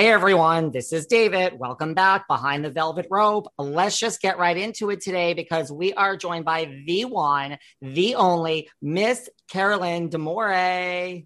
Hey everyone, this is David. Welcome back behind the velvet rope. Let's just get right into it today because we are joined by the one, the only Miss Carolyn D'Amore.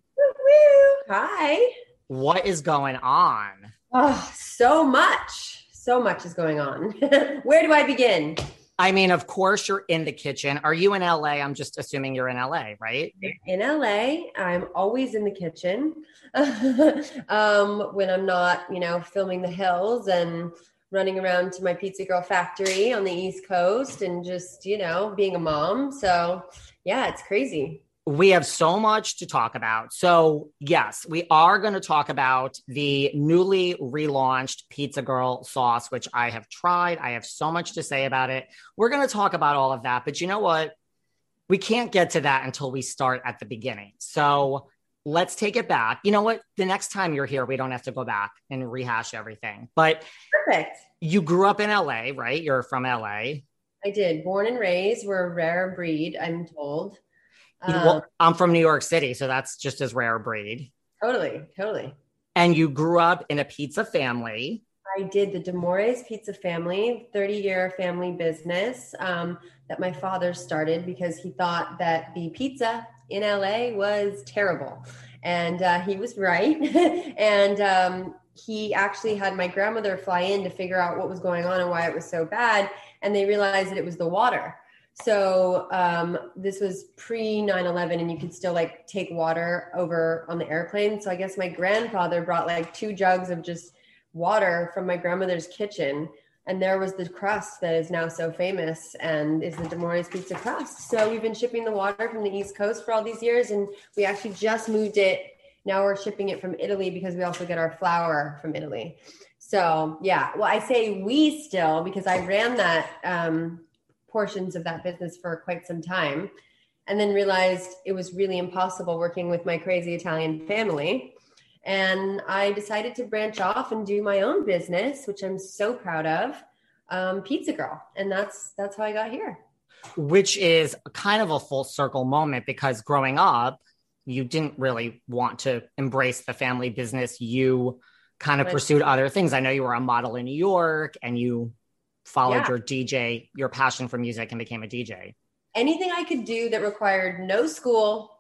Hi. What is going on? Oh, so much. So much is going on. Where do I begin? I mean, of course, you're in the kitchen. Are you in LA? I'm just assuming you're in LA, right? In LA, I'm always in the kitchen um, when I'm not, you know, filming the hills and running around to my pizza girl factory on the East Coast and just, you know, being a mom. So, yeah, it's crazy we have so much to talk about. So, yes, we are going to talk about the newly relaunched Pizza Girl sauce, which I have tried. I have so much to say about it. We're going to talk about all of that. But you know what? We can't get to that until we start at the beginning. So, let's take it back. You know what? The next time you're here, we don't have to go back and rehash everything. But perfect. You grew up in LA, right? You're from LA. I did. Born and raised. We're a rare breed, I'm told. Um, well, I'm from New York City, so that's just as rare breed. Totally, totally. And you grew up in a pizza family. I did the D'Amore's Pizza Family, 30 year family business um, that my father started because he thought that the pizza in LA was terrible. And uh, he was right. and um, he actually had my grandmother fly in to figure out what was going on and why it was so bad. And they realized that it was the water. So um, this was pre 9/11, and you could still like take water over on the airplane. So I guess my grandfather brought like two jugs of just water from my grandmother's kitchen, and there was the crust that is now so famous and is the D'Amore's pizza crust. So we've been shipping the water from the East Coast for all these years, and we actually just moved it. Now we're shipping it from Italy because we also get our flour from Italy. So yeah, well I say we still because I ran that. Um, portions of that business for quite some time and then realized it was really impossible working with my crazy Italian family. And I decided to branch off and do my own business, which I'm so proud of, um, Pizza Girl, and that's that's how I got here. Which is kind of a full circle moment because growing up, you didn't really want to embrace the family business. You kind of pursued other things. I know you were a model in New York, and you followed yeah. your DJ, your passion for music, and became a DJ? Anything I could do that required no school,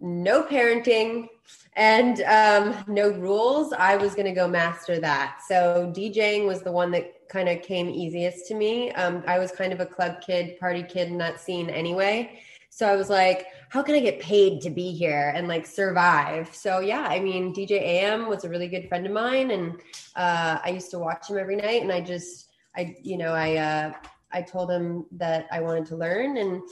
no parenting, and um, no rules, I was going to go master that. So DJing was the one that kind of came easiest to me. Um, I was kind of a club kid, party kid in that scene anyway. So I was like, how can I get paid to be here and like survive? So yeah, I mean, DJ AM was a really good friend of mine, and uh, I used to watch him every night, and I just I, you know, I, uh, I told him that I wanted to learn and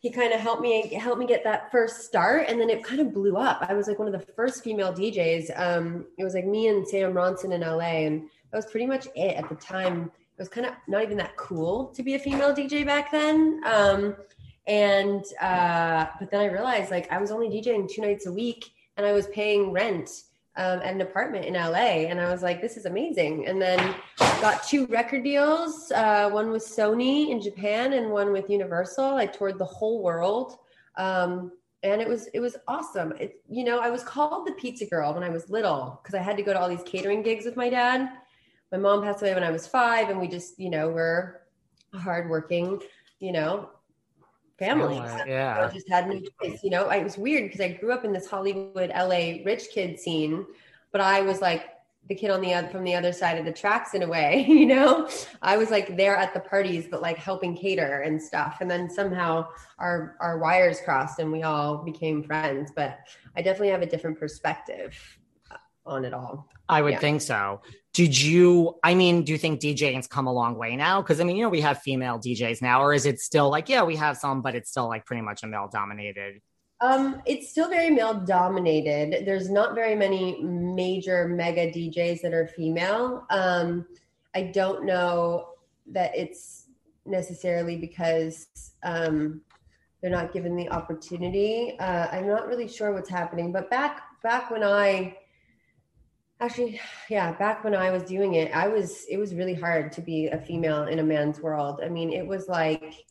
he kind of helped me help me get that first start and then it kind of blew up. I was like one of the first female djs um, it was like me and sam ronson in la and that was pretty much it at the time. It was kind of not even that cool to be a female dj back then um, and uh, but then i realized like i was only djing two nights a week and i was paying rent um, at an apartment in LA. And I was like, this is amazing. And then got two record deals uh, one with Sony in Japan and one with Universal. I toured the whole world. Um, and it was it was awesome. It, you know, I was called the pizza girl when I was little because I had to go to all these catering gigs with my dad. My mom passed away when I was five, and we just, you know, were hardworking, you know, family. Oh, yeah. I just had no choice. You know, I, it was weird because I grew up in this Hollywood, LA rich kid scene, but I was like the kid on the other from the other side of the tracks in a way. You know, I was like there at the parties, but like helping cater and stuff. And then somehow our our wires crossed and we all became friends. But I definitely have a different perspective on it all. I would Yeah. think so. Did you, I mean, do you think DJing's come a long way now? Because I mean, you know, we have female DJs now, or is it still like, yeah, we have some, but it's still like pretty much a male dominated? Um, it's still very male dominated. There's not very many major mega DJs that are female. Um, I don't know that it's necessarily because um, they're not given the opportunity. Uh, I'm not really sure what's happening. But back back when I actually, yeah, back when I was doing it, I was it was really hard to be a female in a man's world. I mean, it was like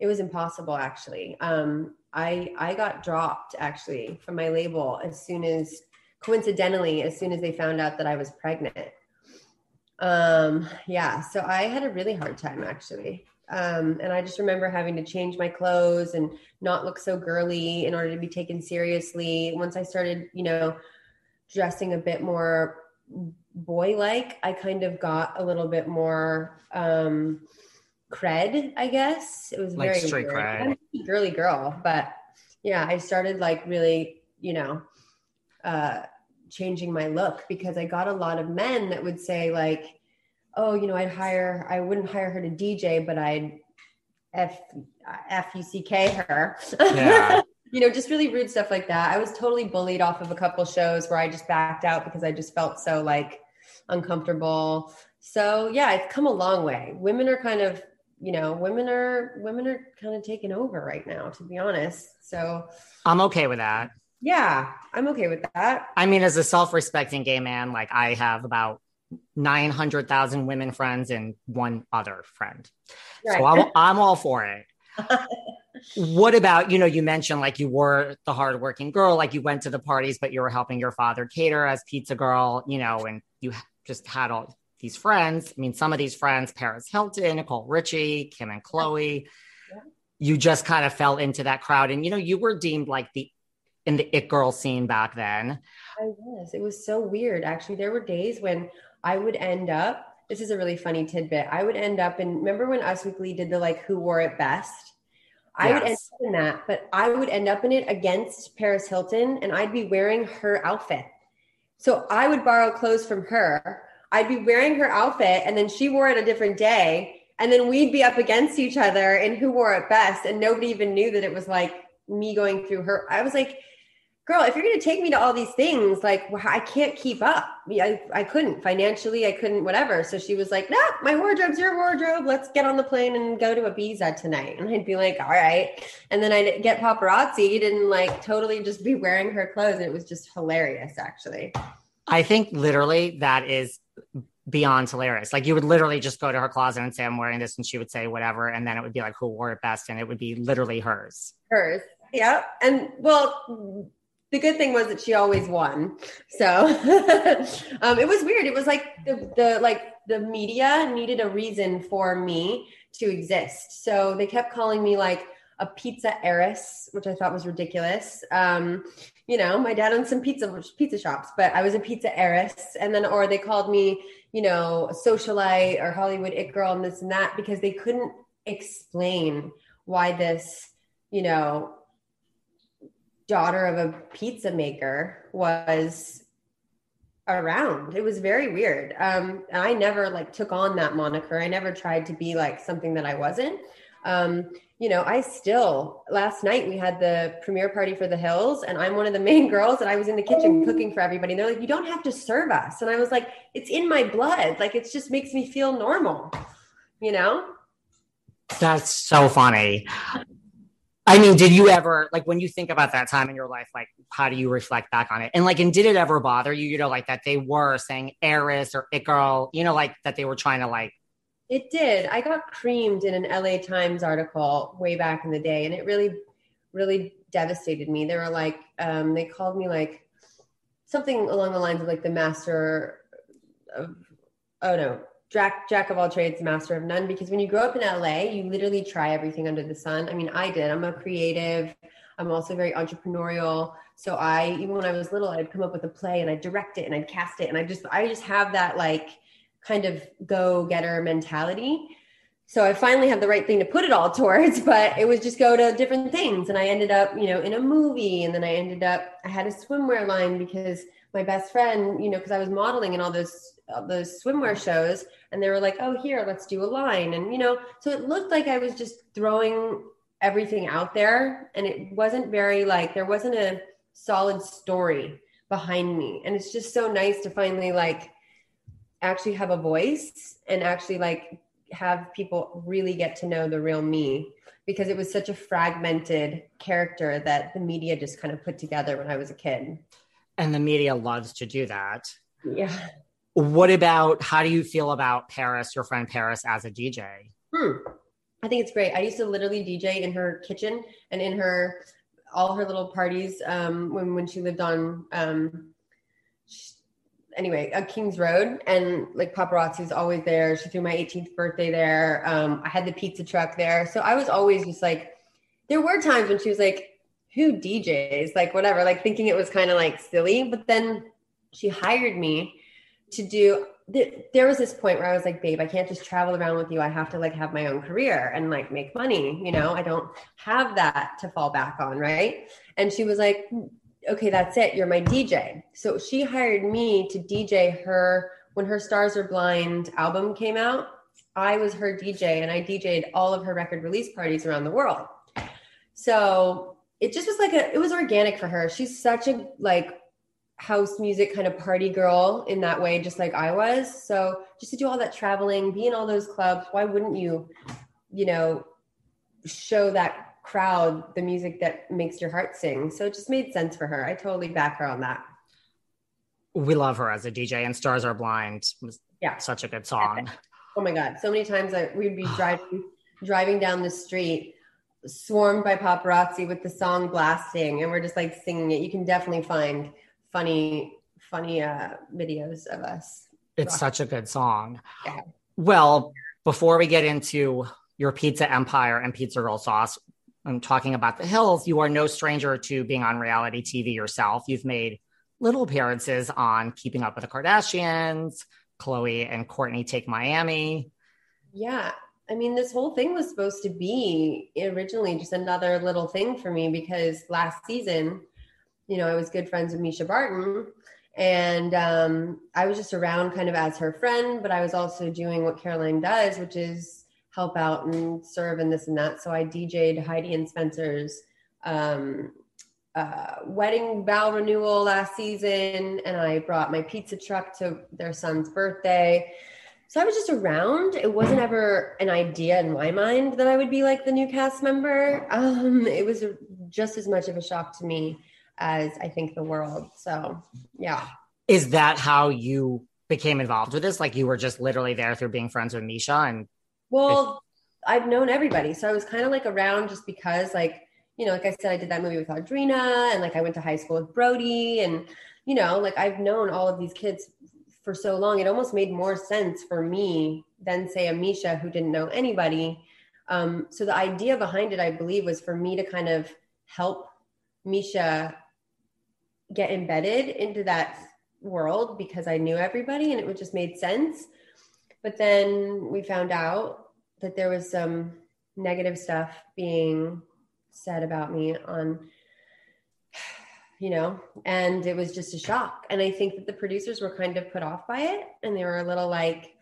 it was impossible actually. Um, I I got dropped actually from my label as soon as coincidentally as soon as they found out that I was pregnant. Um, yeah, so I had a really hard time actually. Um, and I just remember having to change my clothes and not look so girly in order to be taken seriously. Once I started, you know, dressing a bit more boy like, I kind of got a little bit more um cred, I guess. It was Like very street weird. cred. I'm a girly girl, but yeah, I started like really, you know, uh changing my look because I got a lot of men that would say like, "Oh, you know, I'd hire I wouldn't hire her to DJ, but I'd f f u c k her." Yeah. you know, just really rude stuff like that. I was totally bullied off of a couple shows where I just backed out because I just felt so like uncomfortable. So, yeah, it's come a long way. Women are kind of you know women are women are kind of taking over right now to be honest so I'm okay with that. yeah i'm okay with that I mean, as a self respecting gay man, like I have about 900,000 women friends and one other friend. So I'm, I'm all for it. what about, you know, you mentioned like you were the hardworking girl, like you went to the parties, but you were helping your father cater as pizza girl, you know, and you just had all these friends. I mean, some of these friends, Paris Hilton, Nicole Richie, Kim and Khloe, Yeah. you just kind of fell into that crowd. And, you know, you were deemed like the, in the it girl scene back then. I was. It was so weird. Actually, there were days when I would end up. This is a really funny tidbit. I would end up and Remember when Us Weekly did the like who wore it best? I would end up in that, but I would end up in it against Paris Hilton, and I'd be wearing her outfit. So I would borrow clothes from her. I'd be wearing her outfit, and then she wore it a different day, and then we'd be up against each other in who wore it best, and nobody even knew that it was like me going through her. I was like, girl, if you're going to take me to all these things, like well, I can't keep up. I, I couldn't financially, I couldn't, whatever. So she was like, no, my wardrobe's your wardrobe. Let's get on the plane and go to Ibiza tonight. And I'd be like, all right. And then I'd get paparazzi and like totally just be wearing her clothes. And it was just hilarious, actually. I think literally that is beyond hilarious. Like you would literally just go to her closet and say, I'm wearing this, and she would say whatever, and then it would be like who wore it best, and it would be literally hers. Hers. Yeah. And well, the good thing was that she always won. So um, it was weird. It was like the, the like the media needed a reason for me to exist. So they kept calling me like a pizza heiress, which I thought was ridiculous. Um, you know, my dad owned some pizza pizza shops, but I was a pizza heiress. And then or they called me, you know, socialite or Hollywood it girl and this and that because they couldn't explain why this, you know, daughter of a pizza maker was around. It was very weird. Um, I never like took on that moniker. I never tried to be like something that I wasn't. Um, you know, I still last night we had the premiere party for the Hills, and I'm one of the main girls, and I was in the kitchen cooking for everybody. And they're like, "You don't have to serve us," and I was like, "It's in my blood. Like it just makes me feel normal." You know? That's so funny. I mean, did you ever like when you think about that time in your life, like how do you reflect back on it? And like, and did it ever bother you, you know, like that they were saying heiress or it girl, you know, like that they were trying to like it did. I got creamed in an LA Times article way back in the day, and it really, really devastated me. They were like, um, they called me like something along the lines of like the master of, oh no, jack jack of all trades, master of none. Because when you grow up in LA, you literally try everything under the sun. I mean, I did. I'm a creative. I'm also very entrepreneurial. So I, even when I was little, I'd come up with a play and I'd direct it and I'd cast it, and I just, I just have that like kind of go getter mentality. So I finally had the right thing to put it all towards, but it was just go to different things. And I ended up, you know, in a movie. And then I ended up, I had a swimwear line because my best friend, you know, because I was modeling and all those Uh, those swimwear shows, and they were like, "Oh, here, let's do a line," and you know, so it looked like I was just throwing everything out there, and it wasn't very like there wasn't a solid story behind me, and it's just so nice to finally like actually have a voice and actually like have people really get to know the real me because it was such a fragmented character that the media just kind of put together when I was a kid. And the media loves to do that. Yeah. What about how do you feel about Paris, your friend Paris, as a DJ? Hmm. I think it's great. I used to literally DJ in her kitchen and in her all her little parties um, when when she lived on um, anyway, a Kings Road, and like paparazzi was always there. She threw my 18th birthday there. Um, I had the pizza truck there, so I was always just like. There were times when she was like, "Who DJs?" Like whatever, like thinking it was kind of like silly. But then she hired me to do. There was this point where I was like, "Babe, I can't just travel around with you. I have to like have my own career and like make money. You know, I don't have that to fall back on, right?" And she was like, okay, that's it. You're my DJ. So she hired me to DJ her when her Stars Are Blind album came out. I was her DJ and I DJ'd all of her record release parties around the world. So it just was like a, it was organic for her. She's such a like house music kind of party girl in that way, just like I was. So just to do all that traveling, be in all those clubs, why wouldn't you, you know, show that crowd the music that makes your heart sing. So it just made sense for her. I totally back her on that. We love her as a DJ, and Stars Are Blind was yeah. such a good song. Oh my God. So many times I, we'd be driving, driving down the street, swarmed by paparazzi with the song blasting, and we're just like singing it. You can definitely find funny, funny uh, videos of us. It's such a good song. Yeah. Well, before we get into your pizza empire and pizza girl sauce, I'm talking about the hills, you are no stranger to being on reality TV yourself. You've made little appearances on Keeping Up with the Kardashians, Khloe and Kourtney Take Miami. Yeah. I mean, this whole thing was supposed to be originally just another little thing for me because last season, you know, I was good friends with Mischa Barton and um, I was just around kind of as her friend, but I was also doing what Caroline does, which is help out and serve and this and that. So I DJ'd Heidi and Spencer's um, uh, wedding vow renewal last season, and I brought my pizza truck to their son's birthday. So I was just around. It wasn't ever an idea in my mind that I would be like the new cast member. Um, it was just as much of a shock to me as I think the world. So, yeah. Is that how you became involved with this? Like you were just literally there through being friends with Mischa and well, I've known everybody. So I was kind of like around just because, like, you know, like I said, I did that movie with Audrina and like I went to high school with Brody. And, you know, like I've known all of these kids for so long. It almost made more sense for me than, say, a Mischa who didn't know anybody. Um, so the idea behind it, I believe, was for me to kind of help Mischa get embedded into that world because I knew everybody and it would just made sense. But then we found out that there was some negative stuff being said about me on you know and it was just a shock and i think that the producers were kind of put off by it and they were a little like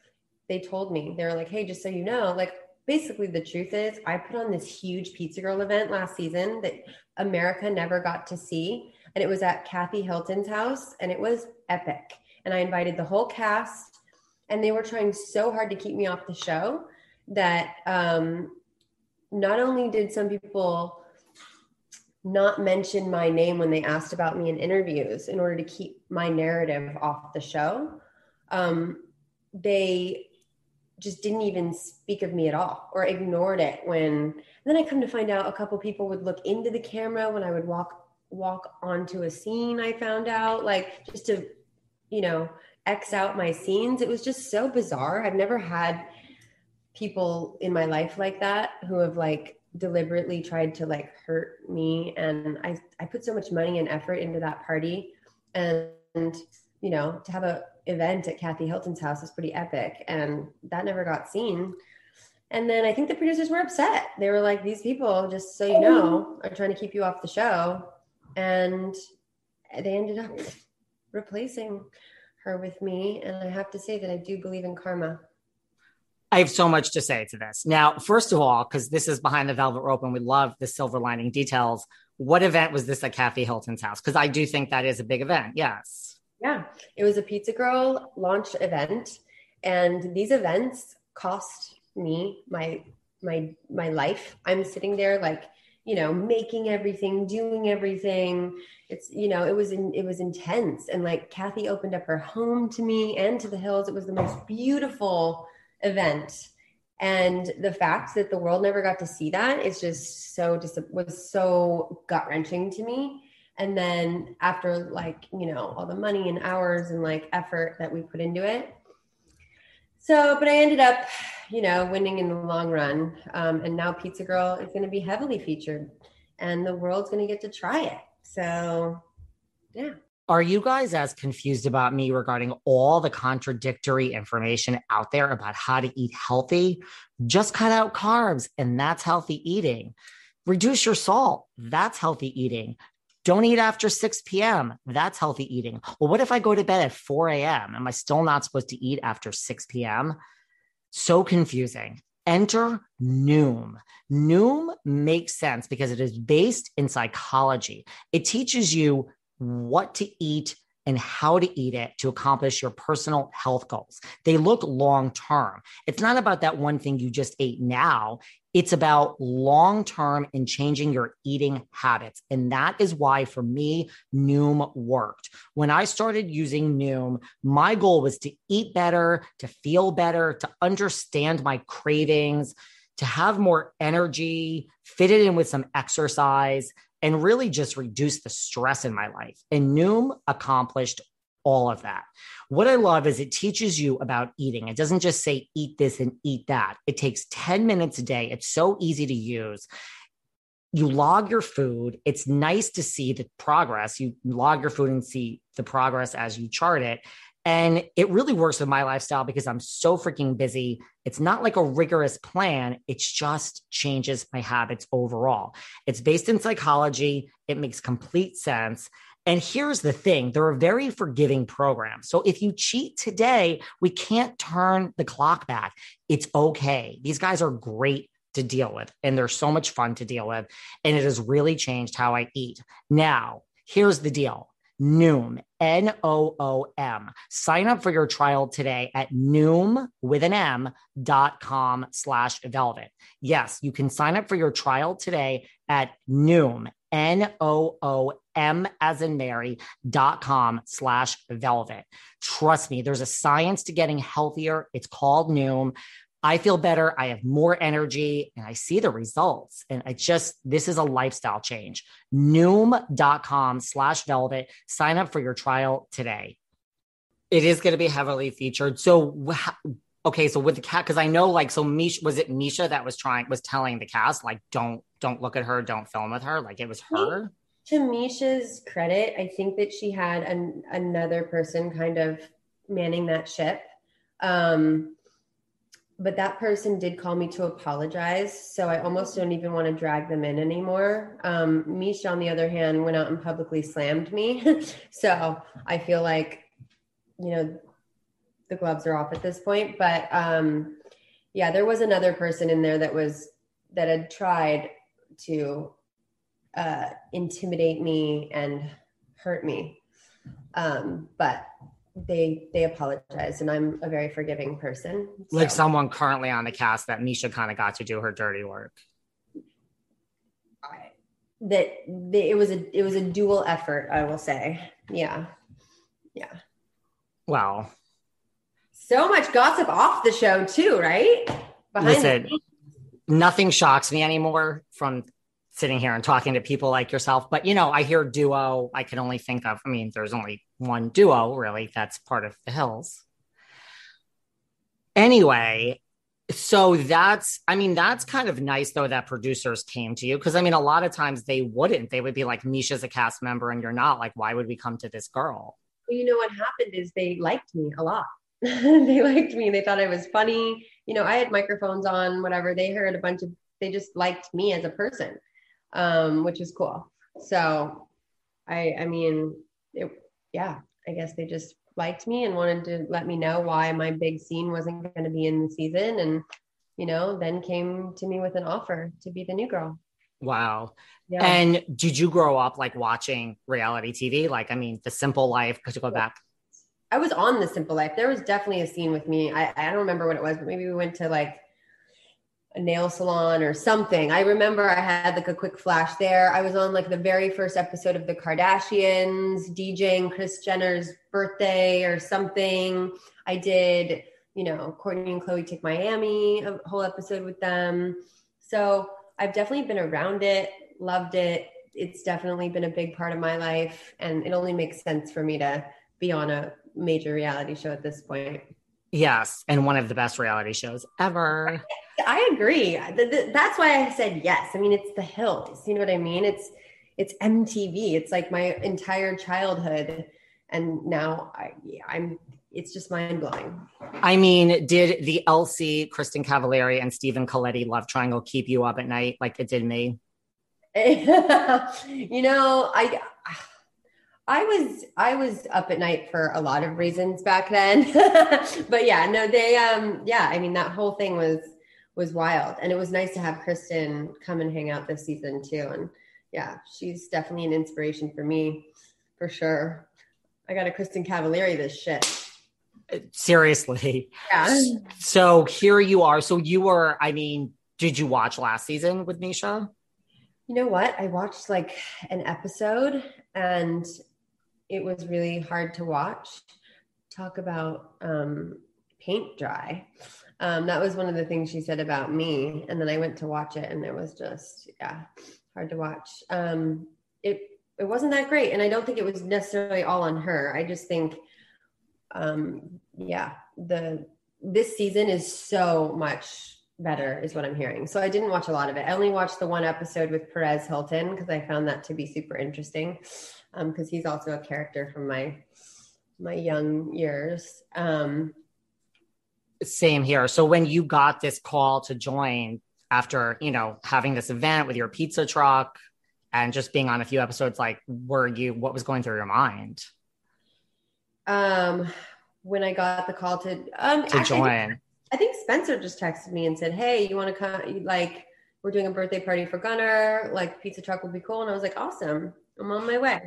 they told me they were like hey just so you know like basically the truth is i put on this huge pizza girl event last season that america never got to see and it was at kathy hilton's house and it was epic and i invited the whole cast and they were trying so hard to keep me off the show that um, not only did some people not mention my name when they asked about me in interviews in order to keep my narrative off the show. Um, they just didn't even speak of me at all or ignored it when then I come to find out a couple people would look into the camera when I would walk walk onto a scene I found out like just to you know x out my scenes. It was just so bizarre. I've never had people in my life like that who have like deliberately tried to like hurt me. And I I put so much money and effort into that party. And you know to have a event at Kathy Hilton's house is pretty epic. And that never got seen. And then I think the producers were upset. They were like these people just so you know are trying to keep you off the show and they ended up replacing her with me and I have to say that I do believe in karma I have so much to say to this. Now, first of all, because this is behind the velvet rope and we love the silver lining details, what event was this at Kathy Hilton's house? Because I do think that is a big event. Yes. Yeah, it was a Pizza Girl launch event. And these events cost me my my my life. I'm sitting there like, you know, making everything, doing everything. It's, you know, it was in, it was intense. And like Kathy opened up her home to me and to the hills. It was the most beautiful event and the fact that the world never got to see that is just so dis- was so gut wrenching to me and then after like you know all the money and hours and like effort that we put into it so but i ended up you know winning in the long run um, and now pizza girl is going to be heavily featured and the world's going to get to try it so yeah are you guys as confused about me regarding all the contradictory information out there about how to eat healthy? Just cut out carbs, and that's healthy eating. Reduce your salt, that's healthy eating. Don't eat after 6 p.m. That's healthy eating. Well, what if I go to bed at 4 a.m.? Am I still not supposed to eat after 6 p.m.? So confusing. Enter Noom. Noom makes sense because it is based in psychology. It teaches you what to eat and how to eat it to accomplish your personal health goals. They look long term. It's not about that one thing you just ate now. It's about long term and changing your eating habits. And that is why, for me, Noom worked. When I started using Noom, my goal was to eat better, to feel better, to understand my cravings, to have more energy, fit it in with some exercise and really just reduce the stress in my life. And Noom accomplished all of that. What I love is it teaches you about eating. It doesn't just say eat this and eat that. It takes 10 minutes a day. It's so easy to use. You log your food. It's nice to see the progress. You log your food and see the progress as you chart it. And it really works with my lifestyle because I'm so freaking busy. It's not like a rigorous plan, it just changes my habits overall. It's based in psychology, it makes complete sense. And here's the thing they're a very forgiving program. So if you cheat today, we can't turn the clock back. It's okay. These guys are great to deal with, and they're so much fun to deal with. And it has really changed how I eat. Now, here's the deal Noom, N O O M. Sign up for your trial today at Noom with an M dot com slash velvet. Yes, you can sign up for your trial today at Noom, N O O M as in Mary dot com slash velvet. Trust me, there's a science to getting healthier. It's called Noom. I feel better. I have more energy and I see the results. And I just, this is a lifestyle change. Noom.com slash velvet. Sign up for your trial today. It is going to be heavily featured. So, okay. So with the cat, cause I know like, so Mischa, was it Mischa that was trying, was telling the cast, like, don't, don't look at her, don't film with her. Like it was her. To Mischa's credit, I think that she had an, another person kind of manning that ship. Um, but that person did call me to apologize. So I almost don't even want to drag them in anymore. Um, Mischa, on the other hand, went out and publicly slammed me. so I feel like, you know, the gloves are off at this point. But um, yeah, there was another person in there that was, that had tried to uh, intimidate me and hurt me. Um, but they they apologized and i'm a very forgiving person so. like someone currently on the cast that mischa kind of got to do her dirty work. I, that it was a it was a dual effort i will say. Yeah. Yeah. Well. So much gossip off the show too right? Behind listen nothing shocks me anymore from sitting here and talking to people like yourself but you know i hear duo i can only think of i mean there's only one duo really that's part of the hills. Anyway so that's i mean that's kind of nice though that producers came to you because i mean a lot of times they wouldn't. They would be like mischa's a cast member and you're not. Like why would we come to this girl? Well, you know what happened is they liked me a lot. They liked me. They thought i was funny. You know i had microphones on whatever. They heard a bunch of they just liked me as a person um which is cool. So i i mean it, yeah i guess they just liked me and wanted to let me know why my big scene wasn't going to be in the season. And you know then came to me with an offer to be the new girl. Wow. Yeah. and did you grow up like watching reality tv like i mean the simple life could you go back? I was on the simple life. There was definitely a scene with me. I, I don't remember what it was but maybe we went to like a nail salon or something. I remember I had like a quick flash there. I was on like the very first episode of The Kardashians, DJing Kris Jenner's birthday or something. I did, you know, Kourtney and Khloe Take Miami, a whole episode with them. So I've definitely been around it, loved it. It's definitely been a big part of my life. And it only makes sense for me to be on a major reality show at this point. Yes. And one of the best reality shows ever. I agree. That's why I said yes. I mean, it's the hills. You know what I mean? It's it's MTV. It's like my entire childhood, and now I, I'm. It's just mind blowing. I mean, did the LC, Kristin Cavallari, and Stephen Colletti love triangle keep you up at night like it did me? you know, I. I was I was up at night for a lot of reasons back then. but yeah, no, they um yeah, I mean that whole thing was was wild. And it was nice to have Kristin come and hang out this season too. And yeah, she's definitely an inspiration for me for sure. I got a Kristin Cavallari this shit. Seriously. Yeah. So here you are. So you were, I mean, did you watch last season with Mischa? You know what? I watched like an episode and it was really hard to watch. Talk about um, paint dry um, that was one of the things she said about me. And then I went to watch it and it was just, yeah, hard to watch. Um, it, it wasn't that great. And I don't think it was necessarily all on her. I just think, um, yeah, the, this season is so much better is what I'm hearing. So I didn't watch a lot of it. I only watched the one episode with Perez Hilton because I found that to be super interesting. Um, cause he's also a character from my, my young years. Um, same here. So when you got this call to join after, you know, having this event with your pizza truck and just being on a few episodes, like were you what was going through your mind? Um when I got the call to um to actually, join. I think Spencer just texted me and said, Hey, you want to come like we're doing a birthday party for Gunner, like pizza truck would be cool. And I was like, Awesome, I'm on my way.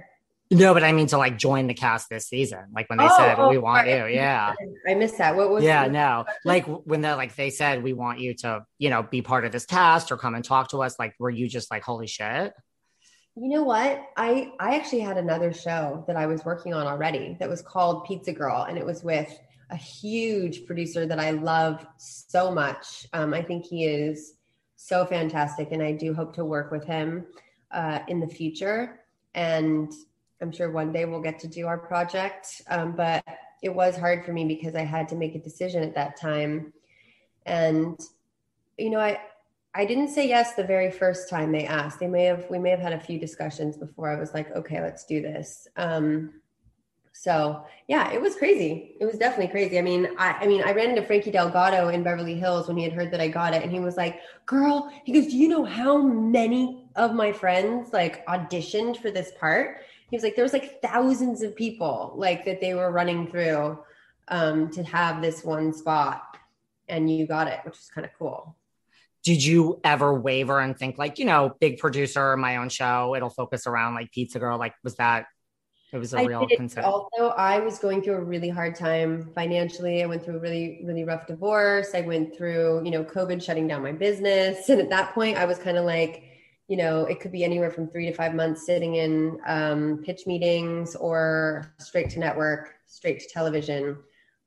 No, but I mean to like join the cast this season. Like when they oh, said oh, we want you. Yeah. I missed that. What was Yeah, no. Like when they like they said we want you to, you know, be part of this cast or come and talk to us, like were you just like holy shit? You know what? I I actually had another show that I was working on already that was called Pizza Girl and it was with a huge producer that I love so much. Um, I think he is so fantastic and I do hope to work with him uh, in the future. And I'm sure one day we'll get to do our project. Um, but it was hard for me because I had to make a decision at that time. And, you know, I, I didn't say yes the very first time they asked. They may have, we may have had a few discussions before I was like, okay, let's do this. Um, so yeah, it was crazy. It was definitely crazy. I mean, I, I mean, I ran into Frankie Delgado in Beverly Hills when he had heard that I got it, and he was like, "Girl," he goes, "Do you know how many of my friends like auditioned for this part?" He was like there was like thousands of people like that they were running through um, to have this one spot and you got it which was kind of cool. Did you ever waver and think like you know big producer my own show it'll focus around like pizza girl? Like was that it was a I real concern. also i was going through a really hard time financially. I went through a really really rough divorce. I went through you know covid shutting down my business. And at that point i was kind of like you know, it could be anywhere from three to five months sitting in um, pitch meetings or straight to network, straight to television.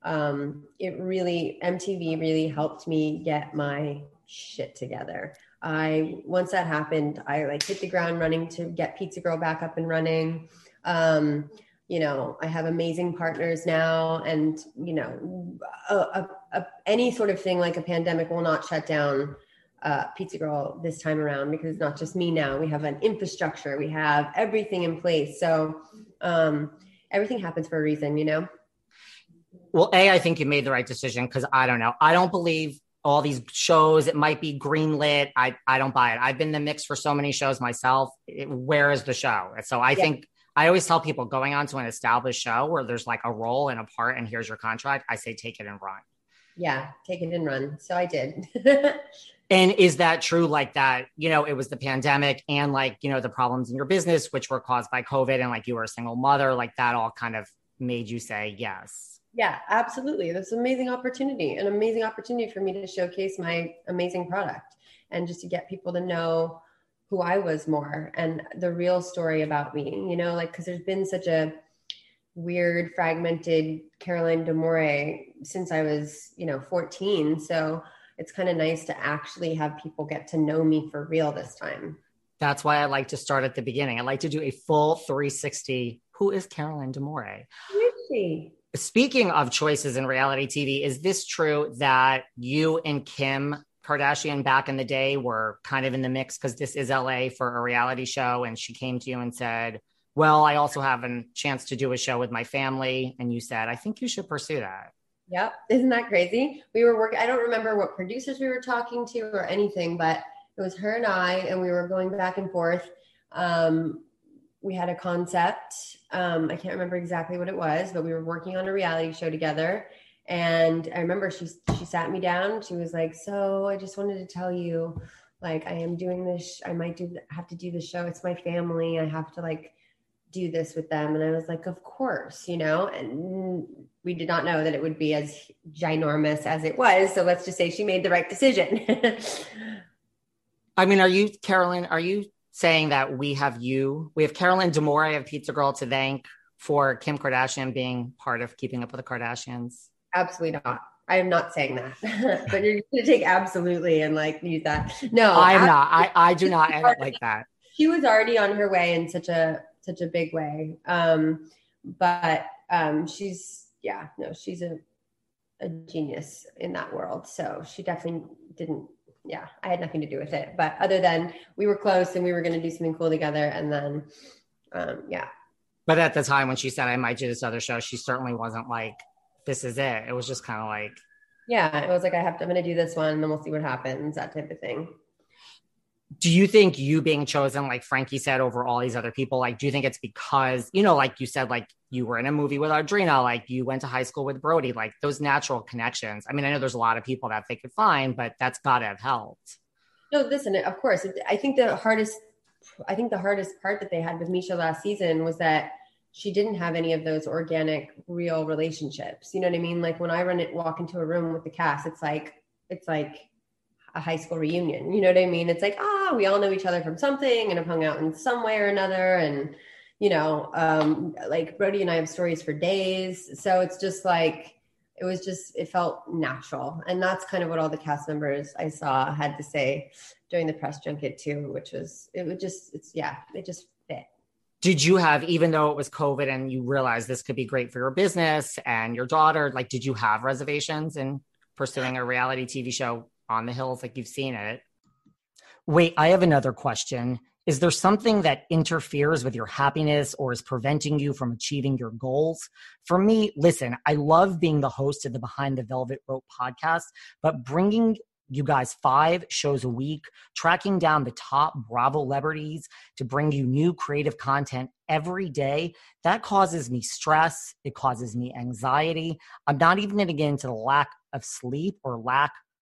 Um, it really, MTV really helped me get my shit together. I, once that happened, I like hit the ground running to get Pizza Girl back up and running. Um, you know, I have amazing partners now, and you know, a, a, a, any sort of thing like a pandemic will not shut down uh, Pizza Girl this time around because it's not just me now. We have an infrastructure, we have everything in place. So um, everything happens for a reason, you know? Well, A, I think you made the right decision because I don't know. I don't believe all these shows. It might be greenlit. I, I don't buy it. I've been the mix for so many shows myself. It, where is the show? So I yeah. think I always tell people going on to an established show where there's like a role and a part and here's your contract, I say take it and run. Yeah, take it and run. So I did. And is that true? Like that, you know, it was the pandemic and like, you know, the problems in your business, which were caused by COVID, and like you were a single mother, like that all kind of made you say yes. Yeah, absolutely. That's an amazing opportunity, an amazing opportunity for me to showcase my amazing product and just to get people to know who I was more and the real story about me, you know, like, cause there's been such a weird, fragmented Caroline D'Amore since I was, you know, 14. So, it's kind of nice to actually have people get to know me for real this time. That's why I like to start at the beginning. I like to do a full 360. Who is Caroline D'Amore? Who is she? Speaking of choices in reality TV, is this true that you and Kim Kardashian back in the day were kind of in the mix because this is LA for a reality show? And she came to you and said, Well, I also have a chance to do a show with my family. And you said, I think you should pursue that. Yep. Isn't that crazy? We were working, I don't remember what producers we were talking to or anything, but it was her and I, and we were going back and forth. Um, we had a concept. Um, I can't remember exactly what it was, but we were working on a reality show together. And I remember she she sat me down. She was like, "So I just wanted to tell you, like, I am doing this. I might do have to do the show. It's my family. I have to like do this with them." And I was like, "Of course, you know." And we did not know that it would be as ginormous as it was. So let's just say she made the right decision. I mean, are you, Carolyn, are you saying that we have you, we have Carolyn D'Amore of Pizza Girl to thank for Kim Kardashian being part of keeping up with the Kardashians? Absolutely not. I am not saying that, but you're going to take absolutely and like use that. No, I am not. I, I do not edit like that. She was already on her way in such a such a big way, um, but um, she's yeah, no, she's a a genius in that world. So she definitely didn't. Yeah, I had nothing to do with it. But other than we were close and we were going to do something cool together, and then um, yeah. But at the time when she said I might do this other show, she certainly wasn't like, "This is it." It was just kind of like, yeah, it was like I have to. I'm going to do this one, and then we'll see what happens. That type of thing do you think you being chosen, like Frankie said, over all these other people, like, do you think it's because, you know, like you said, like you were in a movie with Audrina, like you went to high school with Brody, like those natural connections? I mean, I know there's a lot of people that they could find, but that's got to have helped. No, listen, of course. I think the hardest, I think the hardest part that they had with Mischa last season was that she didn't have any of those organic, real relationships. You know what I mean? Like when I run it, walk into a room with the cast, it's like, it's like, a high school reunion. You know what I mean? It's like, ah, we all know each other from something and have hung out in some way or another. And, you know, um, like Brody and I have stories for days. So it's just like, it was just, it felt natural. And that's kind of what all the cast members I saw had to say during the press junket too, which was, it would just, it's, yeah, it just fit. Did you have, even though it was COVID and you realized this could be great for your business and your daughter, like, did you have reservations in pursuing a reality TV show on the hills like you've seen it. Wait, I have another question. Is there something that interferes with your happiness or is preventing you from achieving your goals? For me, listen, I love being the host of the Behind the Velvet Rope podcast, but bringing you guys five shows a week, tracking down the top Bravo celebrities to bring you new creative content every day, that causes me stress. It causes me anxiety. I'm not even going to get into the lack of sleep or lack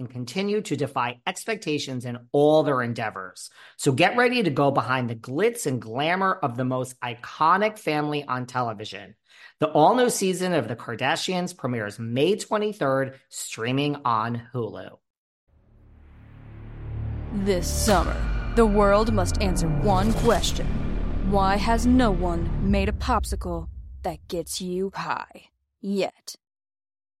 and continue to defy expectations in all their endeavors. So get ready to go behind the glitz and glamour of the most iconic family on television. The all new season of The Kardashians premieres May 23rd, streaming on Hulu. This summer, the world must answer one question Why has no one made a popsicle that gets you high yet?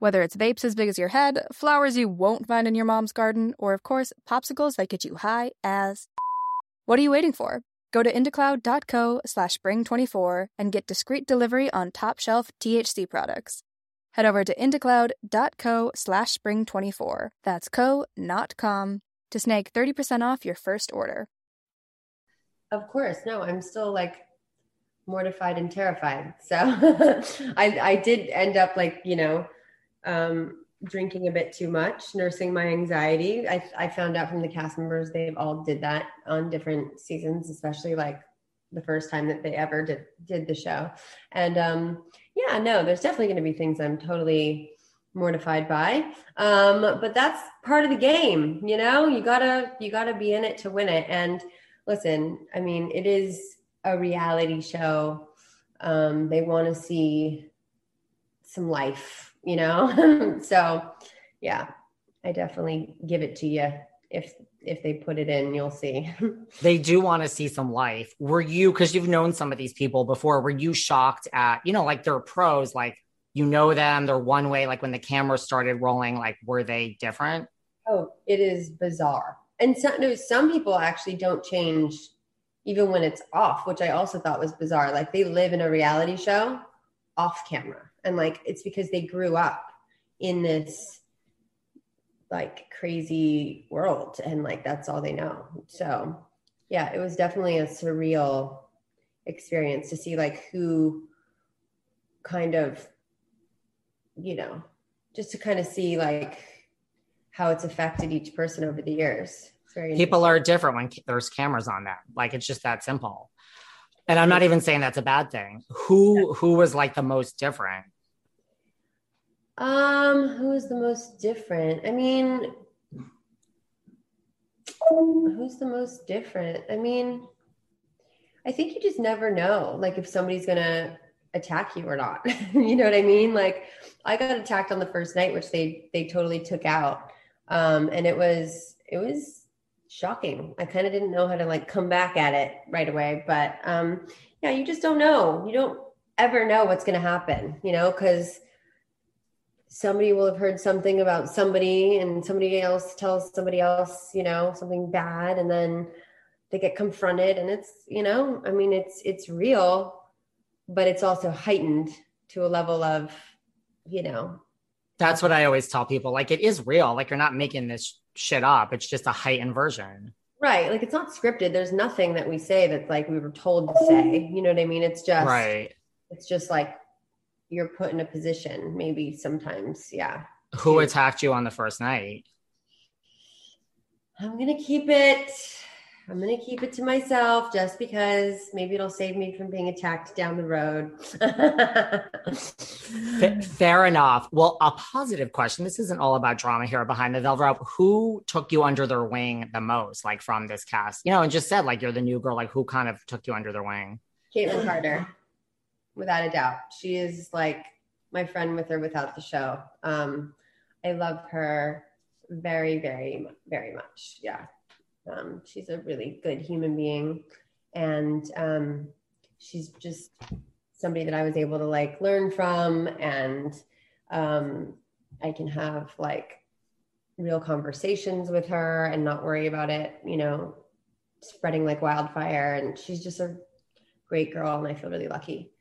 Whether it's vapes as big as your head, flowers you won't find in your mom's garden, or of course, popsicles that get you high as. What are you waiting for? Go to indacloud.co slash spring24 and get discreet delivery on top shelf THC products. Head over to indacloud.co slash spring24. That's co, not com, to snag 30% off your first order. Of course. No, I'm still like mortified and terrified. So I, I did end up like, you know, um, drinking a bit too much, nursing my anxiety. I, I found out from the cast members they've all did that on different seasons, especially like the first time that they ever did did the show. And um, yeah, no, there's definitely going to be things I'm totally mortified by. Um, but that's part of the game, you know. You gotta you gotta be in it to win it. And listen, I mean, it is a reality show. Um, they want to see some life, you know. so yeah, I definitely give it to you if if they put it in, you'll see. they do want to see some life. Were you, because you've known some of these people before, were you shocked at, you know, like they're pros, like you know them, they're one way, like when the camera started rolling, like were they different? Oh, it is bizarre. And some, no, some people actually don't change even when it's off, which I also thought was bizarre. Like they live in a reality show off camera. And like it's because they grew up in this like crazy world and like that's all they know. So yeah it was definitely a surreal experience to see like who kind of you know just to kind of see like how it's affected each person over the years. People are different when there's cameras on them. Like it's just that simple and i'm not even saying that's a bad thing who who was like the most different um, who's the most different? I mean, who's the most different? I mean, I think you just never know, like if somebody's gonna attack you or not. you know what I mean? Like I got attacked on the first night, which they they totally took out, um, and it was it was shocking. I kind of didn't know how to like come back at it right away, but um, yeah, you just don't know. You don't ever know what's going to happen, you know, because somebody will have heard something about somebody and somebody else tells somebody else, you know, something bad and then they get confronted and it's, you know, I mean it's it's real, but it's also heightened to a level of, you know. That's what I always tell people. Like it is real. Like you're not making this shit up. It's just a heightened version. Right. Like it's not scripted. There's nothing that we say that's like we were told to say. You know what I mean? It's just right. It's just like you're put in a position, maybe sometimes. Yeah. Who attacked you on the first night? I'm gonna keep it I'm going to keep it to myself just because maybe it'll save me from being attacked down the road. Fair enough. Well, a positive question. This isn't all about drama here behind the velvet rope. Who took you under their wing the most, like from this cast? You know, and just said like you're the new girl. Like who kind of took you under their wing? Kaitlynn Carter, without a doubt. She is like my friend with or without the show. Um, I love her very, very, very much. Yeah. Um, she's a really good human being, and um, she's just somebody that I was able to like learn from, and um, I can have like real conversations with her and not worry about it, you know, spreading like wildfire. And she's just a great girl, and I feel really lucky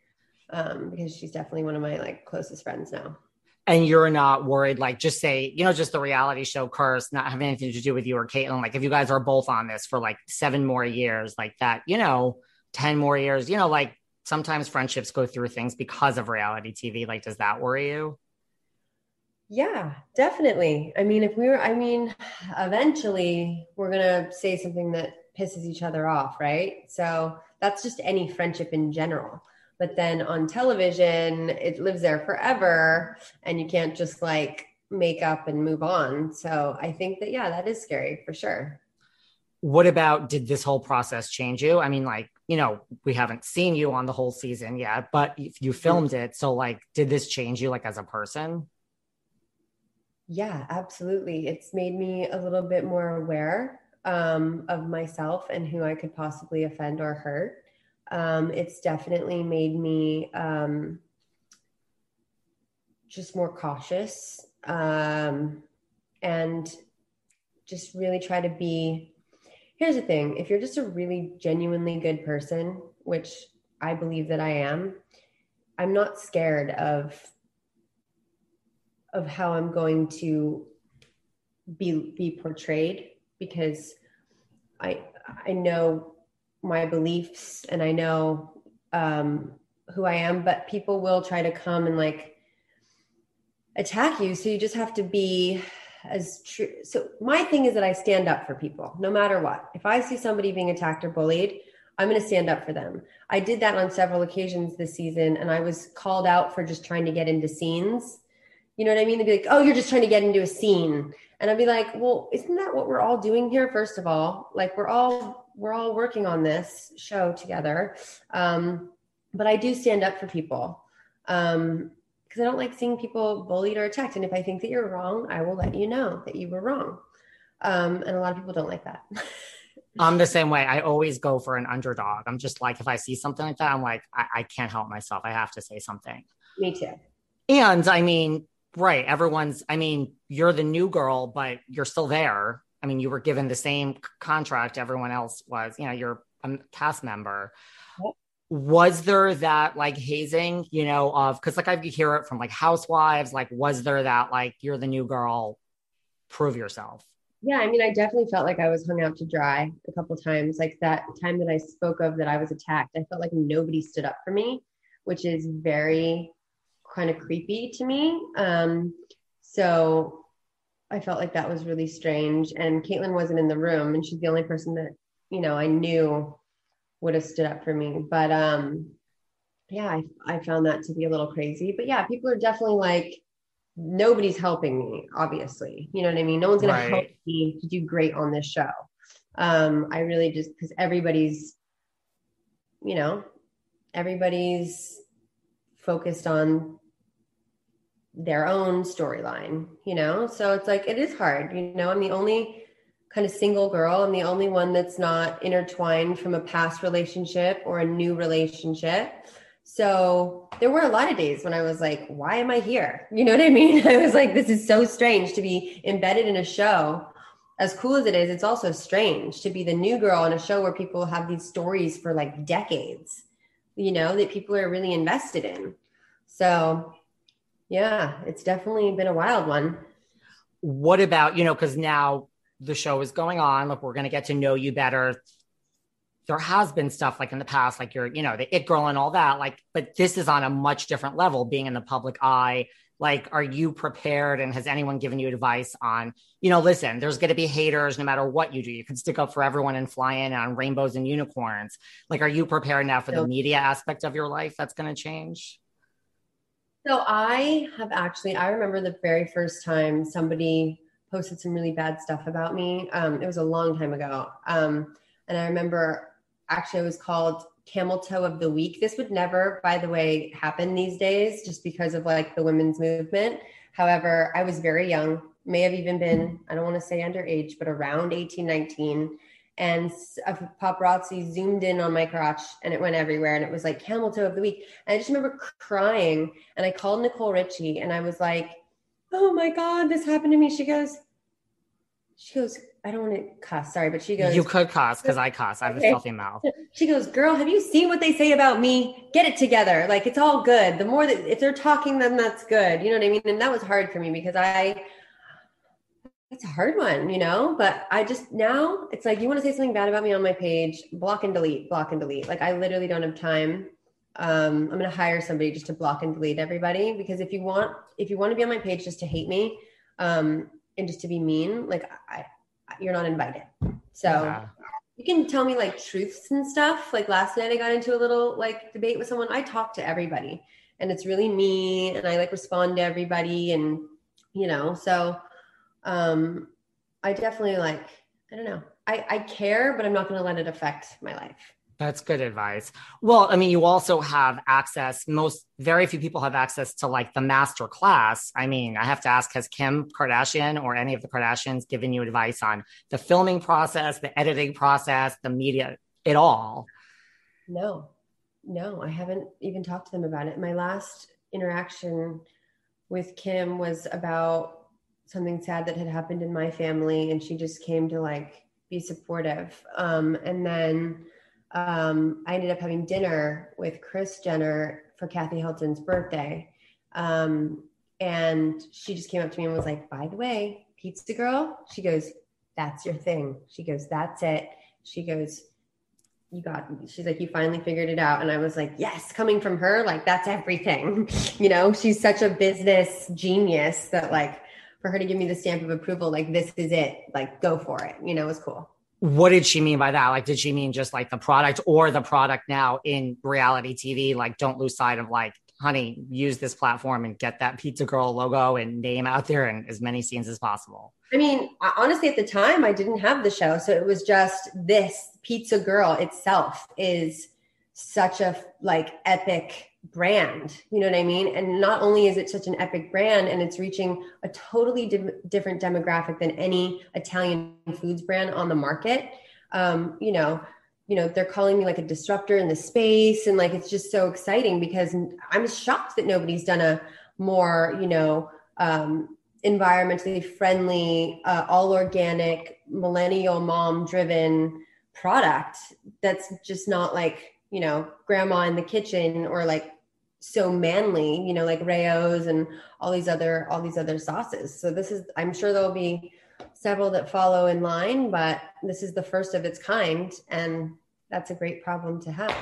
um, because she's definitely one of my like closest friends now and you're not worried, like just say, you know, just the reality show curse, not having anything to do with you or Kaitlynn. Like if you guys are both on this for like seven more years, like that, you know, 10 more years, you know, like sometimes friendships go through things because of reality TV. Like, does that worry you? Yeah, definitely. I mean, if we were, I mean, eventually we're going to say something that pisses each other off, right? So that's just any friendship in general but then on television it lives there forever and you can't just like make up and move on. So i think that yeah that is scary for sure. What about did this whole process change you? I mean like you know we haven't seen you on the whole season yet but you filmed it. So like did this change you like as a person? Yeah absolutely. It's made me a little bit more aware um, of myself and who i could possibly offend or hurt um, it's definitely made me um, just more cautious um, and just really try to be. Here's the thing if you're just a really genuinely good person, which I believe that I am, I'm not scared of of how I'm going to be be portrayed because I I know my beliefs and I know um, who I am, but people will try to come and like attack you. So you just have to be as true. So my thing is that I stand up for people no matter what. If I see somebody being attacked or bullied, I'm going to stand up for them. I did that on several occasions this season and I was called out for just trying to get into scenes. You know what I mean? They'd be like, oh, you're just trying to get into a scene. And I'd be like, well, isn't that what we're all doing here? First of all, like we're all we're all working on this show together. Um, but I do stand up for people because um, I don't like seeing people bullied or attacked. And if I think that you're wrong, I will let you know that you were wrong. Um, and a lot of people don't like that. I'm the same way. I always go for an underdog. I'm just like, if I see something like that, I'm like, I, I can't help myself. I have to say something. Me too. And I mean, right. Everyone's, I mean, you're the new girl, but you're still there. I mean, you were given the same contract everyone else was. You know, you're a cast member. Was there that like hazing, you know, of because like I hear it from like housewives, like was there that like you're the new girl, prove yourself? Yeah, I mean, I definitely felt like I was hung out to dry a couple times. Like that time that I spoke of that I was attacked, I felt like nobody stood up for me, which is very kind of creepy to me. Um, so I felt like that was really strange. And Kaitlynn wasn't in the room, and she's the only person that you know I knew would have stood up for me. But um, yeah, I, I found that to be a little crazy. But yeah, people are definitely like, nobody's helping me. Obviously, you know what I mean. No one's going right. to help me to do great on this show. Um, I really just because everybody's, you know, everybody's focused on their own storyline, you know? So it's like, it is hard, you know? I'm the only kind of single girl. I'm the only one that's not intertwined from a past relationship or a new relationship. So there were a lot of days when I was like, why am I here? You know what I mean? I was like, this is so strange to be embedded in a show. As cool as it is, it's also strange to be the new girl in a show where people have these stories for like decades, you know, that people are really invested in. So, yeah, it's definitely been a wild one. What about, you know, because now the show is going on. Look, we're going to get to know you better there has been stuff like in the past, like you're, you know, the it girl and all that. Like, but this is on a much different level, being in the public eye. Like, are you prepared? And has anyone given you advice on, you know, listen, there's going to be haters no matter what you do. You can stick up for everyone and fly in on rainbows and unicorns. Like, are you prepared now for the media aspect of your life that's going to change? So I have actually, I remember the very first time somebody posted some really bad stuff about me. Um, it was a long time ago. Um, and I remember actually it was called camel toe of the week. This would never, by the way, happen these days just because of like the women's movement. However, I was very young, may have even been, I don't want to say underage, but around 18, 19. And a paparazzi zoomed in on my crotch and it went everywhere. And it was like camel toe of the week. And I just remember crying. And I called Nicole Richie and I was like, oh my God, this happened to me. She goes, she goes, I don't want to cuss, sorry, but she goes, You could cuss because I cuss. I have okay. a filthy mouth. She goes, Girl, have you seen what they say about me? Get it together. Like it's all good. The more that if they're talking, then that's good. You know what I mean? And that was hard for me because I it's a hard one, you know, but I just now it's like you want to say something bad about me on my page, block and delete, block and delete. Like I literally don't have time. Um, I'm gonna hire somebody just to block and delete everybody because if you want if you want to be on my page just to hate me, um, and just to be mean, like I you're not invited. So yeah. you can tell me like truths and stuff. Like last night I got into a little like debate with someone. I talk to everybody and it's really me and I like respond to everybody and you know, so um I definitely like I don't know. I, I care, but I'm not gonna let it affect my life. That's good advice. Well, I mean, you also have access. Most, very few people have access to like the master class. I mean, I have to ask Has Kim Kardashian or any of the Kardashians given you advice on the filming process, the editing process, the media, it all? No, no, I haven't even talked to them about it. My last interaction with Kim was about something sad that had happened in my family, and she just came to like be supportive. Um, and then, um, I ended up having dinner with Kris Jenner for Kathy Hilton's birthday. Um, and she just came up to me and was like, by the way, pizza girl, she goes, that's your thing. She goes, that's it. She goes, you got, she's like, you finally figured it out. And I was like, yes, coming from her, like, that's everything. you know, she's such a business genius that, like, for her to give me the stamp of approval, like, this is it, like, go for it, you know, it was cool what did she mean by that? Like, did she mean just like the product or the product now in reality TV? Like, don't lose sight of like, honey, use this platform and get that Pizza Girl logo and name out there in as many scenes as possible. I mean, uh, honestly, at the time, I didn't have the show. So it was just this Pizza Girl itself is such a like epic brand you know what i mean? And not only is it such an epic brand and it's reaching a totally di- different demographic than any italian foods brand on the market um, you know you know they're calling me like a disruptor in the space and like it's just so exciting because i'm shocked that nobody's done a more you know um, environmentally friendly uh, all organic millennial mom driven product that's just not like you know, grandma in the kitchen or like so manly, you know, like Rao's and all these other all these other sauces. So this is I'm sure there'll be several that follow in line, but this is the first of its kind and that's a great problem to have.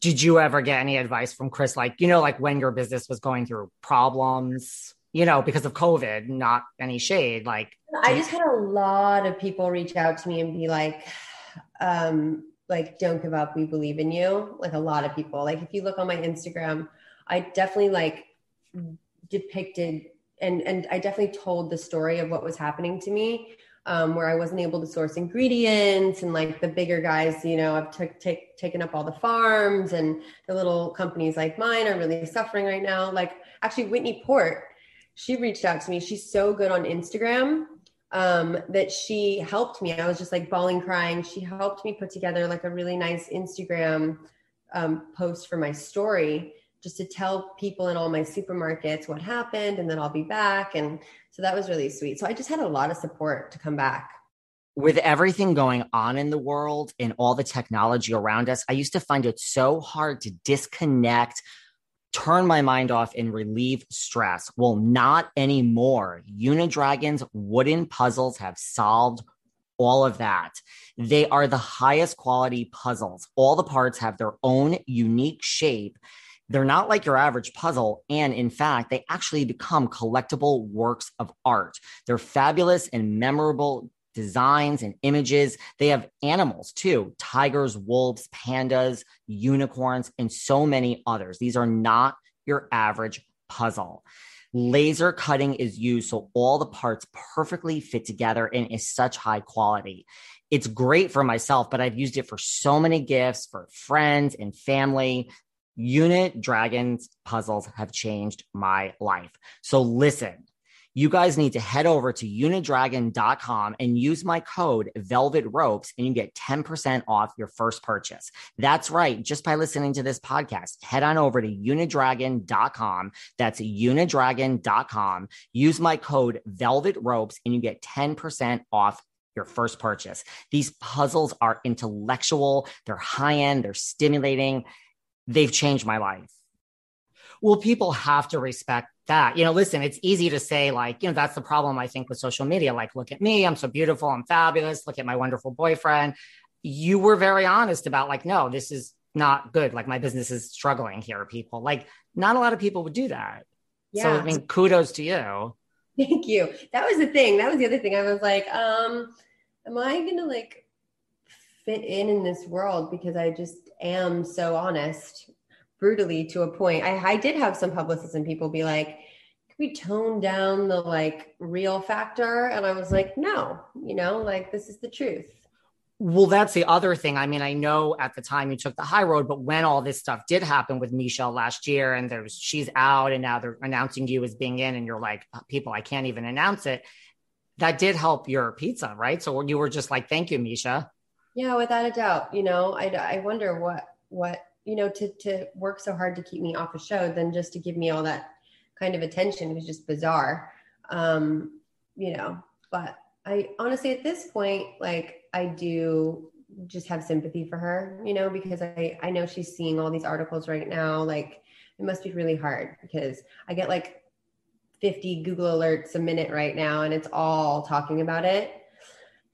Did you ever get any advice from Kris like, you know, like when your business was going through problems, you know, because of COVID, not any shade, like I just had a lot of people reach out to me and be like um like don't give up we believe in you like a lot of people. Like if you look on my instagram i definitely like depicted and and i definitely told the story of what was happening to me um, where i wasn't able to source ingredients and like the bigger guys you know have t- t- taken up all the farms and the little companies like mine are really suffering right now. Like actually whitney port she reached out to me. She's so good on instagram um, that she helped me. I was just like bawling, crying. She helped me put together like a really nice Instagram um, post for my story just to tell people in all my supermarkets what happened and then I'll be back. And so that was really sweet. So I just had a lot of support to come back. With everything going on in the world and all the technology around us, I used to find it so hard to disconnect, turn my mind off, and relieve stress. Well, not anymore. Unidragon's wooden puzzles have solved all of that. They are the highest quality puzzles. All the parts have their own unique shape. They're not like your average puzzle. And in fact, they actually become collectible works of art. They're fabulous and memorable designs and images. They have animals too tigers, wolves, pandas, unicorns, and so many others. These are not your average puzzle. Laser cutting is used so all the parts perfectly fit together and is such high quality. It's great for myself, but I've used it for so many gifts for friends and family. Unidragon's puzzles have changed my life. So listen, you guys need to head over to unidragon.com and use my code velvet ropes and you get 10% off your first purchase. That's right. Just by listening to this podcast, head on over to unidragon.com. That's unidragon.com. Use my code velvet ropes and you get 10% off your first purchase. These puzzles are intellectual, they're high end, they're stimulating they've changed my life. Well, people have to respect that. You know, listen, it's easy to say, like, you know, that's the problem I think with social media. Like, look at me, I'm so beautiful, I'm fabulous. Look at my wonderful boyfriend. You were very honest about, like, no, this is not good. Like, my business is struggling here, people. Like, not a lot of people would do that. Yeah. So, I mean, kudos to you. Thank you. That was the thing. That was the other thing. I was like, um, am I going to like fit in in this world because I just am so honest, brutally to a point. I, I did have some publicists and people be like, can we tone down the like real factor? And I was like, no, you know, like this is the truth. Well, that's the other thing. I mean, I know at the time you took the high road, but when all this stuff did happen with Michelle last year and there's she's out and now they're announcing you as being in and you're like, uh, people, I can't even announce it. That did help your pizza, right? So you were just like, thank you, Mischa. Yeah, without a doubt. You know, I, I wonder what, what, you know, to, to work so hard to keep me off a show than just to give me all that kind of attention was just bizarre. Um, you know, but I honestly, at this point, like I do just have sympathy for her, you know, because I, I know she's seeing all these articles right now. Like it must be really hard because I get like 50 Google alerts a minute right now and it's all talking about it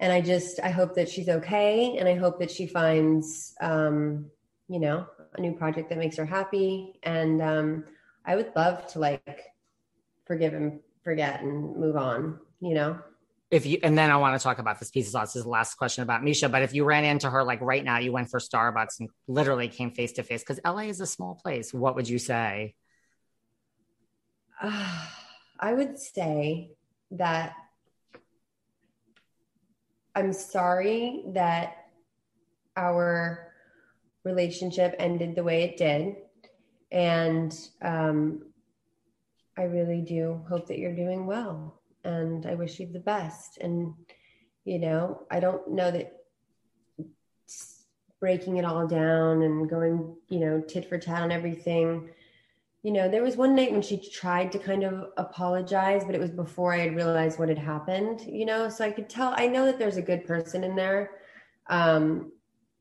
and I just I hope that she's okay, and I hope that she finds um, you know a new project that makes her happy. And um, I would love to like forgive and forget and move on. You know. If you and then I want to talk about this piece of sauce. This is the last question about Mischa. But if you ran into her like right now, you went for Starbucks and literally came face to face because LA is a small place. What would you say? Uh, I would say that I'm sorry that our relationship ended the way it did. And um, I really do hope that you're doing well. And I wish you the best. And, you know, I don't know that breaking it all down and going, you know, tit for tat on everything you know, there was one night when she tried to kind of apologize, but it was before I had realized what had happened, you know, so I could tell, I know that there's a good person in there. Um,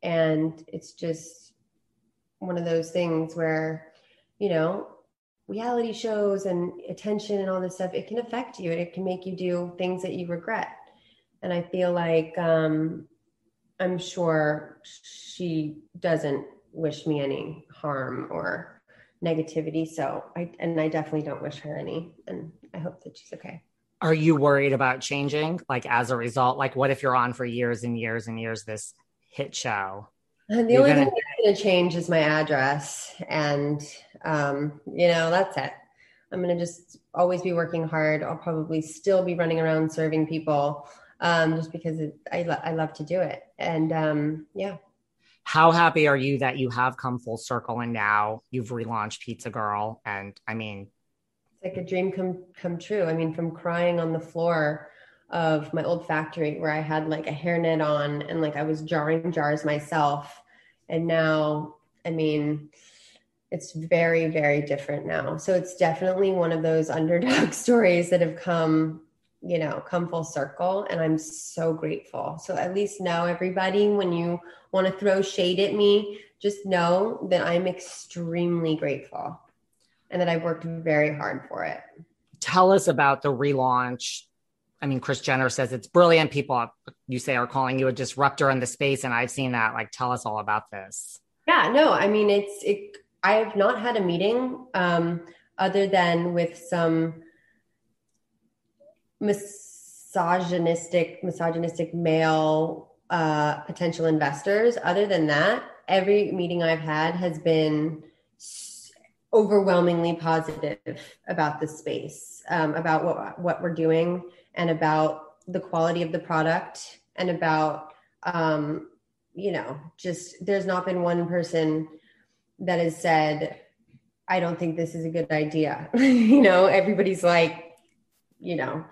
and it's just one of those things where, you know, reality shows and attention and all this stuff, it can affect you and it can make you do things that you regret. And I feel like, um, I'm sure she doesn't wish me any harm or, negativity. So I and I definitely don't wish her any, and I hope that she's okay. Are you worried about changing? Like as a result, like what if you're on for years and years and years this hit show? And the you're only gonna... thing that's going to change is my address, and um, you know that's it. I'm going to just always be working hard. I'll probably still be running around serving people, um, just because it, I lo- I love to do it. And um, yeah, how happy are you that you have come full circle and now you've relaunched Pizza Girl? And I mean, it's like a dream come come true. I mean, from crying on the floor of my old factory where I had like a hairnet on and like I was jarring jars myself, and now, I mean, it's very very different now. So it's definitely one of those underdog stories that have come you know come full circle and i'm so grateful. So at least now everybody when you want to throw shade at me just know that i'm extremely grateful and that I've worked very hard for it. Tell us about the relaunch I mean, Kris Jenner says it's brilliant. People you say are calling you a disruptor in the space, and I've seen that. Like, tell us all about this. Yeah, no, I mean, it's it. I have not had a meeting um, other than with some misogynistic, misogynistic male uh, potential investors. Other than that, every meeting I've had has been overwhelmingly positive about the space, um, about what what we're doing, and about the quality of the product, and about um, you know, just there's not been one person that has said, I don't think this is a good idea. you know, everybody's like, you know,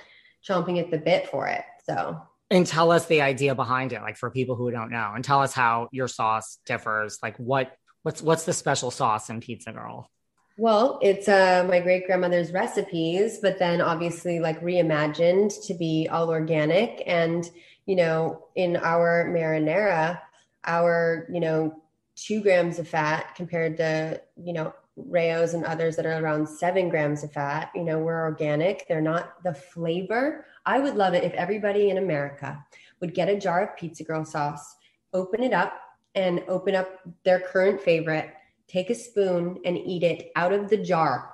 chomping at the bit for it. So, and tell us the idea behind it, like for people who don't know, and tell us how your sauce differs. Like, what what's what's the special sauce in Pizza Girl? Well, it's uh, my great grandmother's recipes, but then obviously like reimagined to be all organic. And you know, in our marinara, our you know two grams of fat compared to, you know, Rao's and others that are around seven grams of fat. You know, we're organic. They're not the flavor. I would love it if everybody in America would get a jar of Pizza Girl sauce, open it up, and open up their current favorite, take a spoon and eat it out of the jar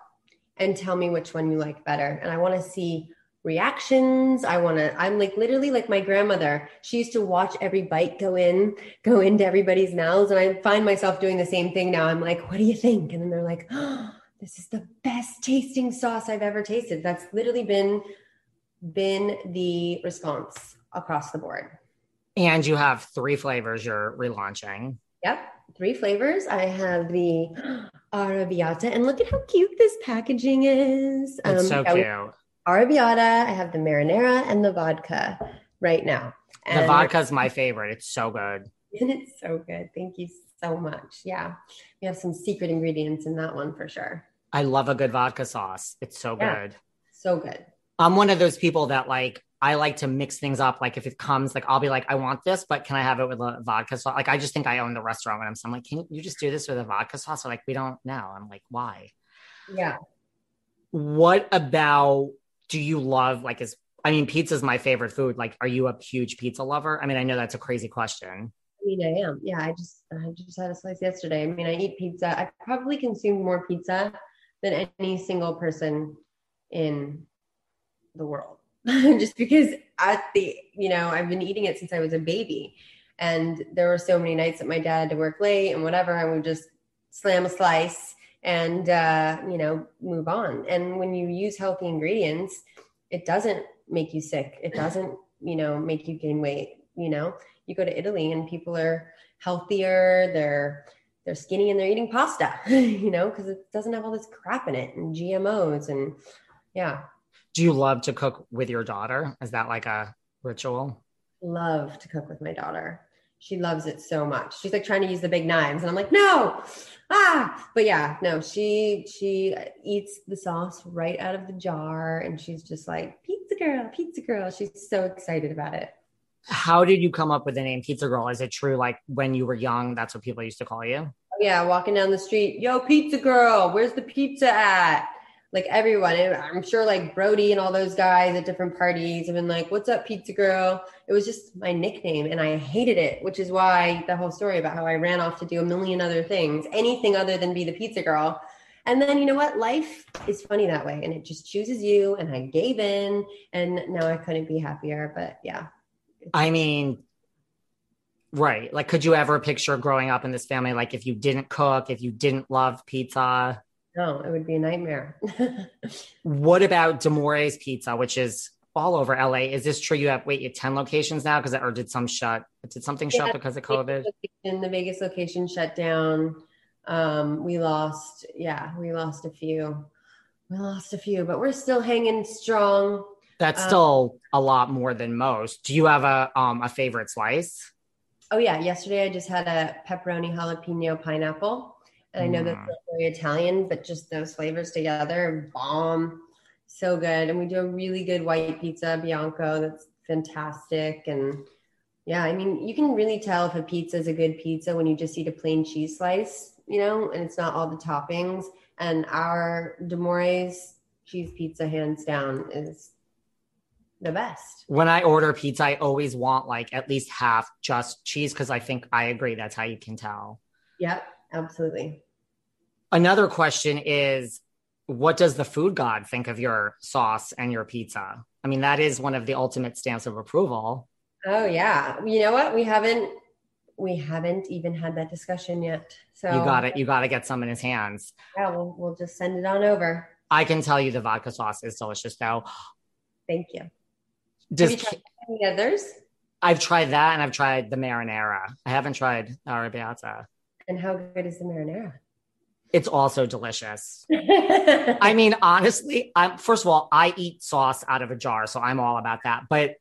and tell me which one you like better. And I want to see reactions. I want to, I'm like literally like my grandmother. She used to watch every bite go in, go into everybody's mouths. And I find myself doing the same thing now. I'm like, what do you think? And then they're like, oh, this is the best tasting sauce I've ever tasted. That's literally been, been the response across the board. And you have three flavors you're relaunching. Yep. Three flavors. I have the arrabbiata, and look at how cute this packaging is. It's um, so cute arrabbiata. I have the marinara and the vodka right now. And the vodka is my favorite. It's so good. And it's so good. Thank you so much. Yeah. We have some secret ingredients in that one for sure. I love a good vodka sauce. It's so yeah. good. So good. I'm one of those people that like I like to mix things up. Like if it comes, like I'll be like, I want this, but can I have it with a vodka sauce? Like I just think I own the restaurant when I'm, so I'm like, can you just do this with a vodka sauce? Or like we don't know. I'm like, why? Yeah. What about do you love like is I mean, pizza is my favorite food. Like, are you a huge pizza lover? I mean, I know that's a crazy question. I mean, I am. Yeah, I just I just had a slice yesterday. I mean, I eat pizza. I probably consume more pizza than any single person in the world. just because at the you know I've been eating it since I was a baby, and there were so many nights that my dad had to work late and whatever, I would just slam a slice and uh, you know move on. And when you use healthy ingredients it doesn't make you sick. It doesn't you know make you gain weight you know? You go to italy and people are healthier they're they're skinny and they're eating pasta you know because it doesn't have all this crap in it and gmos and yeah do you love to cook with your daughter is that like a ritual love to cook with my daughter she loves it so much. She's like trying to use the big knives, and I'm like, no, ah. But yeah, no, she she eats the sauce right out of the jar, and she's just like pizza girl, pizza girl. She's so excited about it. How did you come up with the name Pizza Girl? Is it true, like when you were young, that's what people used to call you? Yeah, walking down the street, yo, Pizza Girl, where's the pizza at? Like everyone. I'm sure like Brody and all those guys at different parties have been like, "What's up, pizza girl?" It was just my nickname, and I hated it, which is why the whole story about how I ran off to do a million other things, anything other than be the pizza girl. And then you know what? Life is funny that way, and it just chooses you. And I gave in, and now I couldn't be happier. But yeah, I mean, right? Like, could you ever picture growing up in this family? Like, if you didn't cook, if you didn't love pizza, no, it would be a nightmare. what about D'Amore's Pizza, which is all over LA? Is this true? You have wait, you have ten locations now because or did some shut? Did something yeah, shut because of COVID? In the Vegas location shut down. Um, we lost, yeah, we lost a few. We lost a few, but we're still hanging strong. That's um, still a lot more than most. Do you have a um a favorite slice? Oh yeah, yesterday I just had a pepperoni jalapeno pineapple I know that's Mm. not very Italian, but just those flavors together, bomb. So good. And we do a really good white pizza, Bianco, that's fantastic. And yeah, I mean, you can really tell if a pizza is a good pizza when you just eat a plain cheese slice, you know, and it's not all the toppings. And our D'Amore's cheese pizza, hands down, is the best. When I order pizza, I always want like at least half just cheese because I think I agree that's how you can tell. Yep, absolutely. Another question is what does the food god think of your sauce and your pizza? I mean, that is one of the ultimate stamps of approval. Oh yeah. You know what? We haven't we haven't even had that discussion yet. So You got it. You got to get some in his hands. Yeah, we'll, we'll just send it on over. I can tell you the vodka sauce is delicious though. Thank you. Does, Have you tried any others? I've tried that and I've tried the marinara. I haven't tried arrabbiata. And how good is the marinara? It's also delicious. I mean, honestly, I'm first of all, I eat sauce out of a jar, so I'm all about that. But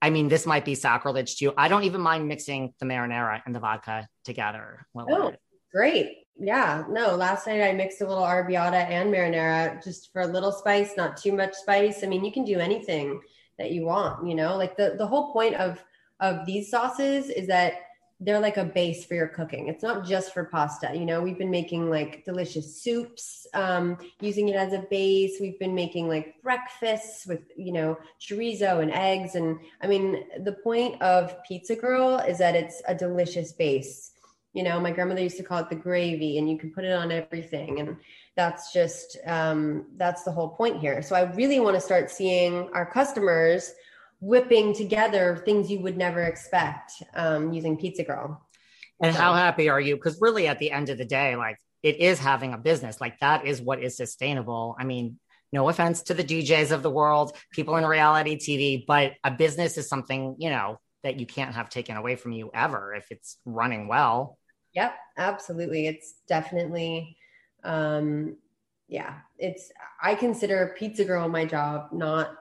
I mean, this might be sacrilege to you. I don't even mind mixing the marinara and the vodka together. Oh, great. Yeah. No, last night I mixed a little arrabbiata and marinara just for a little spice, not too much spice. I mean, you can do anything that you want, you know? Like the the whole point of of these sauces is that they're like a base for your cooking. It's not just for pasta. You know, we've been making like delicious soups, um, using it as a base. We've been making like breakfasts with, you know, chorizo and eggs. And I mean, the point of Pizza Girl is that it's a delicious base. You know, my grandmother used to call it the gravy, and you can put it on everything. And that's just, um, that's the whole point here. So I really want to start seeing our customers whipping together things you would never expect um, using Pizza Girl. And So- how happy are you? Because really, at the end of the day, like it is having a business. Like that is what is sustainable. I mean, no offense to the DJs of the world, people in reality TV, but a business is something, you know, that you can't have taken away from you ever if it's running well. Yep, absolutely. It's definitely, um, yeah. It's I consider Pizza Girl my job, not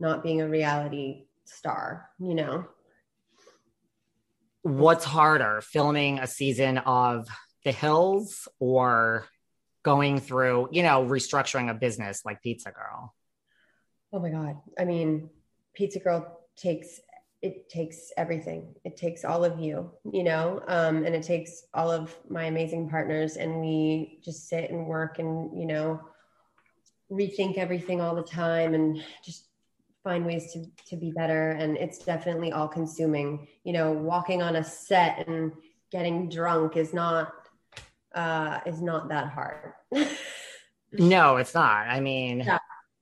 not being a reality star. You know, What's harder, filming a season of The Hills or going through, you know, restructuring a business like Pizza Girl? oh my god. I mean, Pizza Girl takes it takes everything. It takes all of you, you know, um, and it takes all of my amazing partners, and we just sit and work and you know rethink everything all the time and just find ways to to be better and it's definitely all consuming you know walking on a set and getting drunk is not uh is not that hard No, it's not. I mean, Yeah.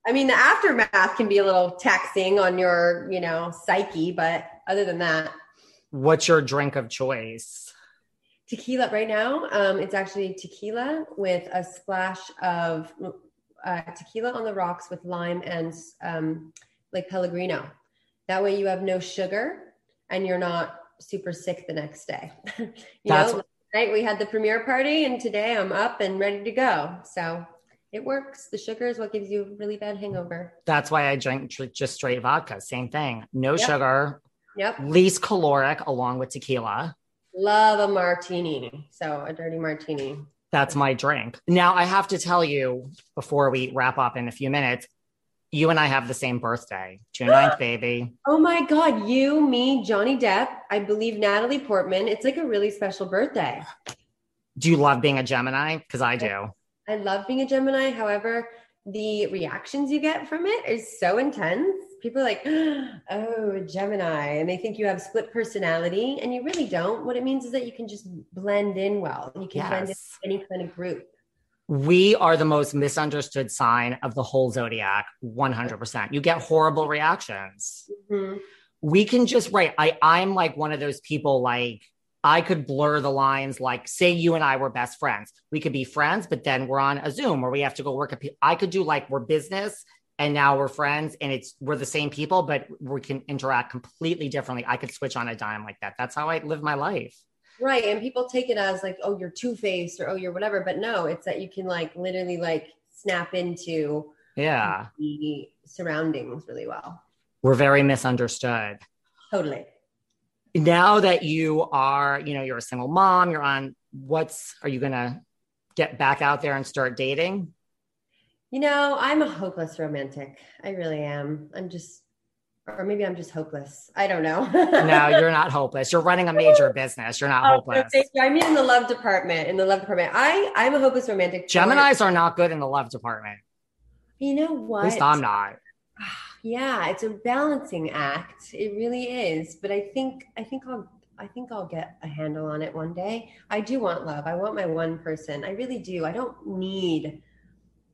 i mean the aftermath can be a little taxing on your you know psyche but other than that what's your drink of choice? tequila right now um it's actually tequila with a splash of uh, tequila on the rocks with lime and um like pellegrino that way you have no sugar and you're not super sick the next day you That's- know last night we had the premiere party and today i'm up and ready to go so it works the sugar is what gives you a really bad hangover That's why I drink tr- just straight vodka. Same thing. No Yep. sugar, yep least caloric, along with tequila. love a martini so a dirty martini That's my drink. Now, I have to tell you before we wrap up in a few minutes, you and I have the same birthday, June 9th, baby. Oh my God, you, me, Johnny Depp, I believe Natalie Portman. It's like a really special birthday. Do you love being a Gemini? Because I do. I love being a Gemini. However, the reactions you get from it is so intense. People are like, oh, Gemini. And they think you have split personality. And you really don't. What it means is that you can just blend in well. You can blend in any kind of group. We are the most misunderstood sign of the whole zodiac, 100%. You get horrible reactions. Mhm. we can just right i i'm like one of those people like i could blur the lines like say you and i were best friends we could be friends but then we're on a zoom where we have to go work i could do like we're business and now we're friends and it's we're the same people but we can interact completely differently i could switch on a dime like that that's how i live my life Right. And people take it as like, oh, you're two faced or oh, you're whatever. But no, it's that you can like literally like snap into yeah the surroundings really well. we're very misunderstood Totally. now that you are you know you're a single mom you're on what's are you gonna get back out there and start dating? You know, I'm a hopeless romantic. I really am. I'm just, or maybe I'm just hopeless. I don't know. no, you're not hopeless. You're running a major business. You're not oh, hopeless. I mean, in the love department. In the love department, I I'm a hopeless romantic. Gemini's are not good in the love department. You know what? At least I'm not. Yeah, it's a balancing act. It really is. But I think I think I'll I think I'll get a handle on it one day. I do want love. I want my one person. I really do. I don't need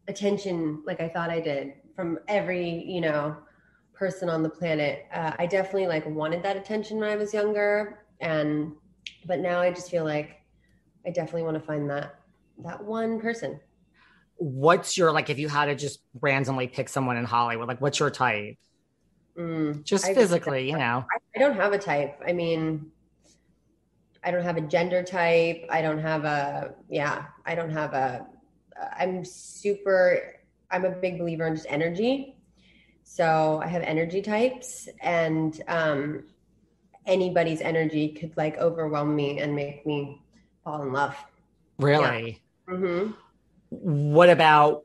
attention like I thought I did from every, you know, person on the planet. Uh, I definitely like wanted that attention when I was younger, and but now I just feel like I definitely want to find that that one person. What's your like? If you had to just randomly pick someone in Hollywood, like what's your type? Mm, just I physically, just, you know. I, I don't have a type. I mean, I don't have a gender type. I don't have a yeah. I don't have a I'm super, I'm a big believer in just energy. So I have energy types, and um, anybody's energy could like overwhelm me and make me fall in love. Really? Yeah. Mm-hmm. What about,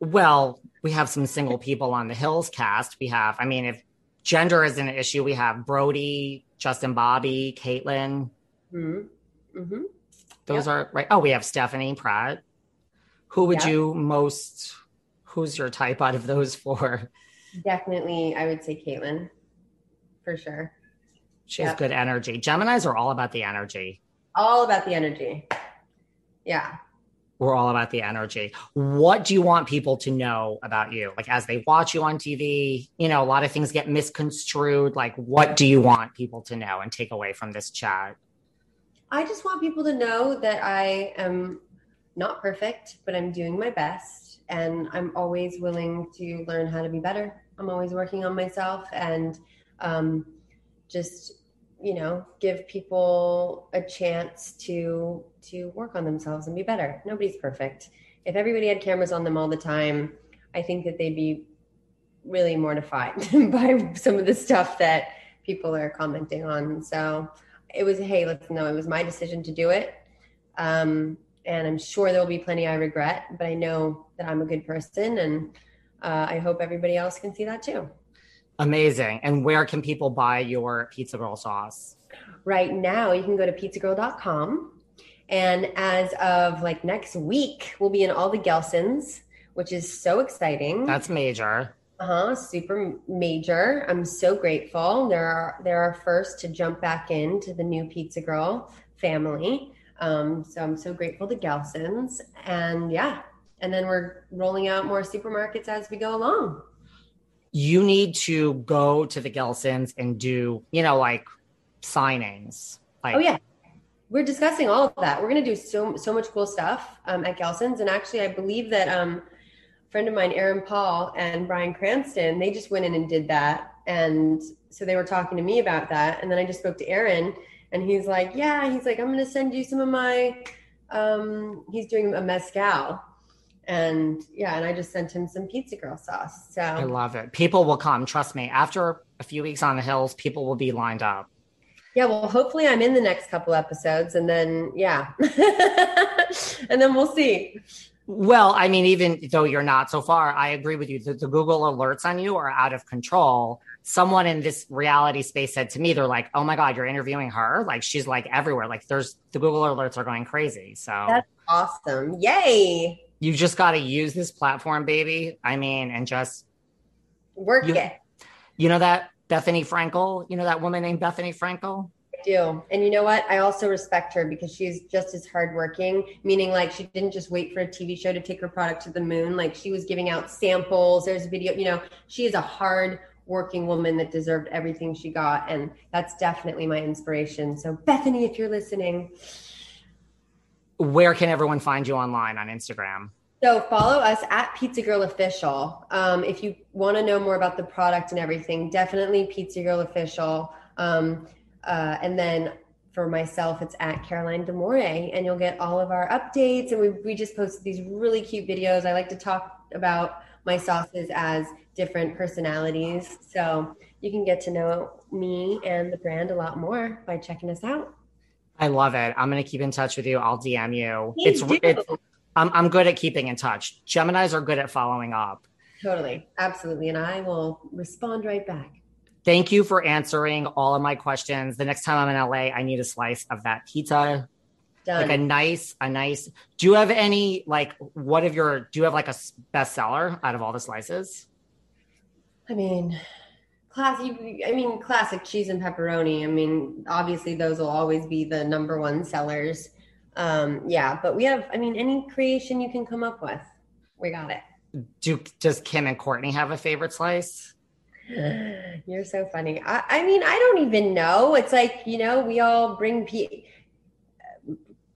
well, we have some single people on the Hills cast. We have, I mean, if gender is an issue, we have Brody, Justin Bobby, Kaitlynn. Mm-hmm. Mm-hmm. Those yep. are right. Oh, we have Stephanie Pratt. Who would you most? Who's your type out of those four? Definitely, I would say Kaitlynn for sure. She has good energy. Gemini's are all about the energy. All about the energy. Yeah. We're all about the energy. What do you want people to know about you? Like as they watch you on TV, you know, a lot of things get misconstrued. Like, what do you want people to know and take away from this chat? I just want people to know that I am not perfect, but I'm doing my best. And I'm always willing to learn how to be better. I'm always working on myself and um, just, you know, give people a chance to to work on themselves and be better. Nobody's perfect. If everybody had cameras on them all the time, I think that they'd be really mortified by some of the stuff that people are commenting on. So it was, hey, let's know it was my decision to do it. Um, and I'm sure there will be plenty I regret, but I know that I'm a good person, and uh, I hope everybody else can see that too. Amazing. And where can people buy your Pizza Girl sauce? Right now, you can go to pizzagirl.com. And as of like next week, we'll be in all the Gelsons, which is so exciting. That's major. Uh huh. Super major. I'm so grateful. They're they're our first to jump back into the new Pizza Girl family. Um, so I'm so grateful to Gelson's. And yeah, and then we're rolling out more supermarkets as we go along. You need to go to the Gelson's and do, you know, like signings. Like, oh yeah, we're discussing all of that. We're going to do so so much cool stuff um, at Gelson's, and actually, I believe that um, a friend of mine, Aaron Paul and Bryan Cranston, they just went in and did that, and so they were talking to me about that, and then I just spoke to Aaron, and he's like, yeah, he's like, I'm going to send you some of my, um, he's doing a mezcal. And yeah, and I just sent him some pizza girl sauce. So I love it. People will come. Trust me. After a few weeks on the hills, people will be lined up. Yeah, well, hopefully I'm in the next couple episodes and then, yeah. and then we'll see. Well, I mean, even though you're not so far, I agree with you. The, the Google alerts on you are out of control someone in this reality space said to me, they're like, "Oh my god, you're interviewing her! Like she's like everywhere. Like there's the Google alerts are going crazy." So that's awesome! Yay! You just got to use this platform, baby. I mean, and just work you, it. You know that Bethenny Frankel? You know that woman named Bethenny Frankel? I do. And you know what? I also respect her because she's just as hardworking, meaning like she didn't just wait for a TV show to take her product to the moon. Like she was giving out samples. There's a video, you know, she is a hard working woman that deserved everything she got. And that's definitely my inspiration. So, Bethenny, if you're listening, where can everyone find you online on Instagram? So follow us at Pizza Girl Official. Um, if you want to know more about the product and everything, definitely Pizza Girl Official. Um, uh, and then for myself, it's at Caroline D'Amore, and you'll get all of our updates. And we, we just posted these really cute videos. I like to talk about my sauces as different personalities. So you can get to know me and the brand a lot more by checking us out. I love it. I'm going to keep in touch with you. I'll DM you. It's, it's I'm, I'm good at keeping in touch. Geminis are good at following up. Totally. Absolutely. And I will respond right back. Thank you for answering all of my questions. The next time I'm in LA, I need a slice of that pizza. Done. Like a nice, a nice. Do you have any like what of your do you have like a bestseller out of all the slices? I mean, classic I mean classic cheese and pepperoni. I mean, obviously those will always be the number one sellers. Um, yeah, but we have I mean any creation you can come up with. We got it. Do does Kim and Kourtney have a favorite slice? You're so funny. I, I, mean, I don't even know. It's like you know, we all bring pe-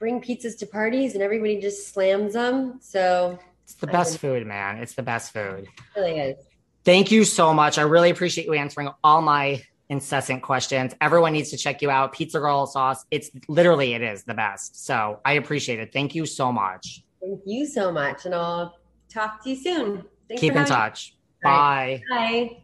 bring pizzas to parties, and everybody just slams them. So it's the best food, man. It's the best food. It really is. Thank you so much. I really appreciate you answering all my incessant questions. Everyone needs to check you out. Pizza Girl sauce. It's literally it is the best. So I appreciate it. Thank you so much. Thank you so much, and I'll talk to you soon. Thanks Keep in touch. Bye. Bye.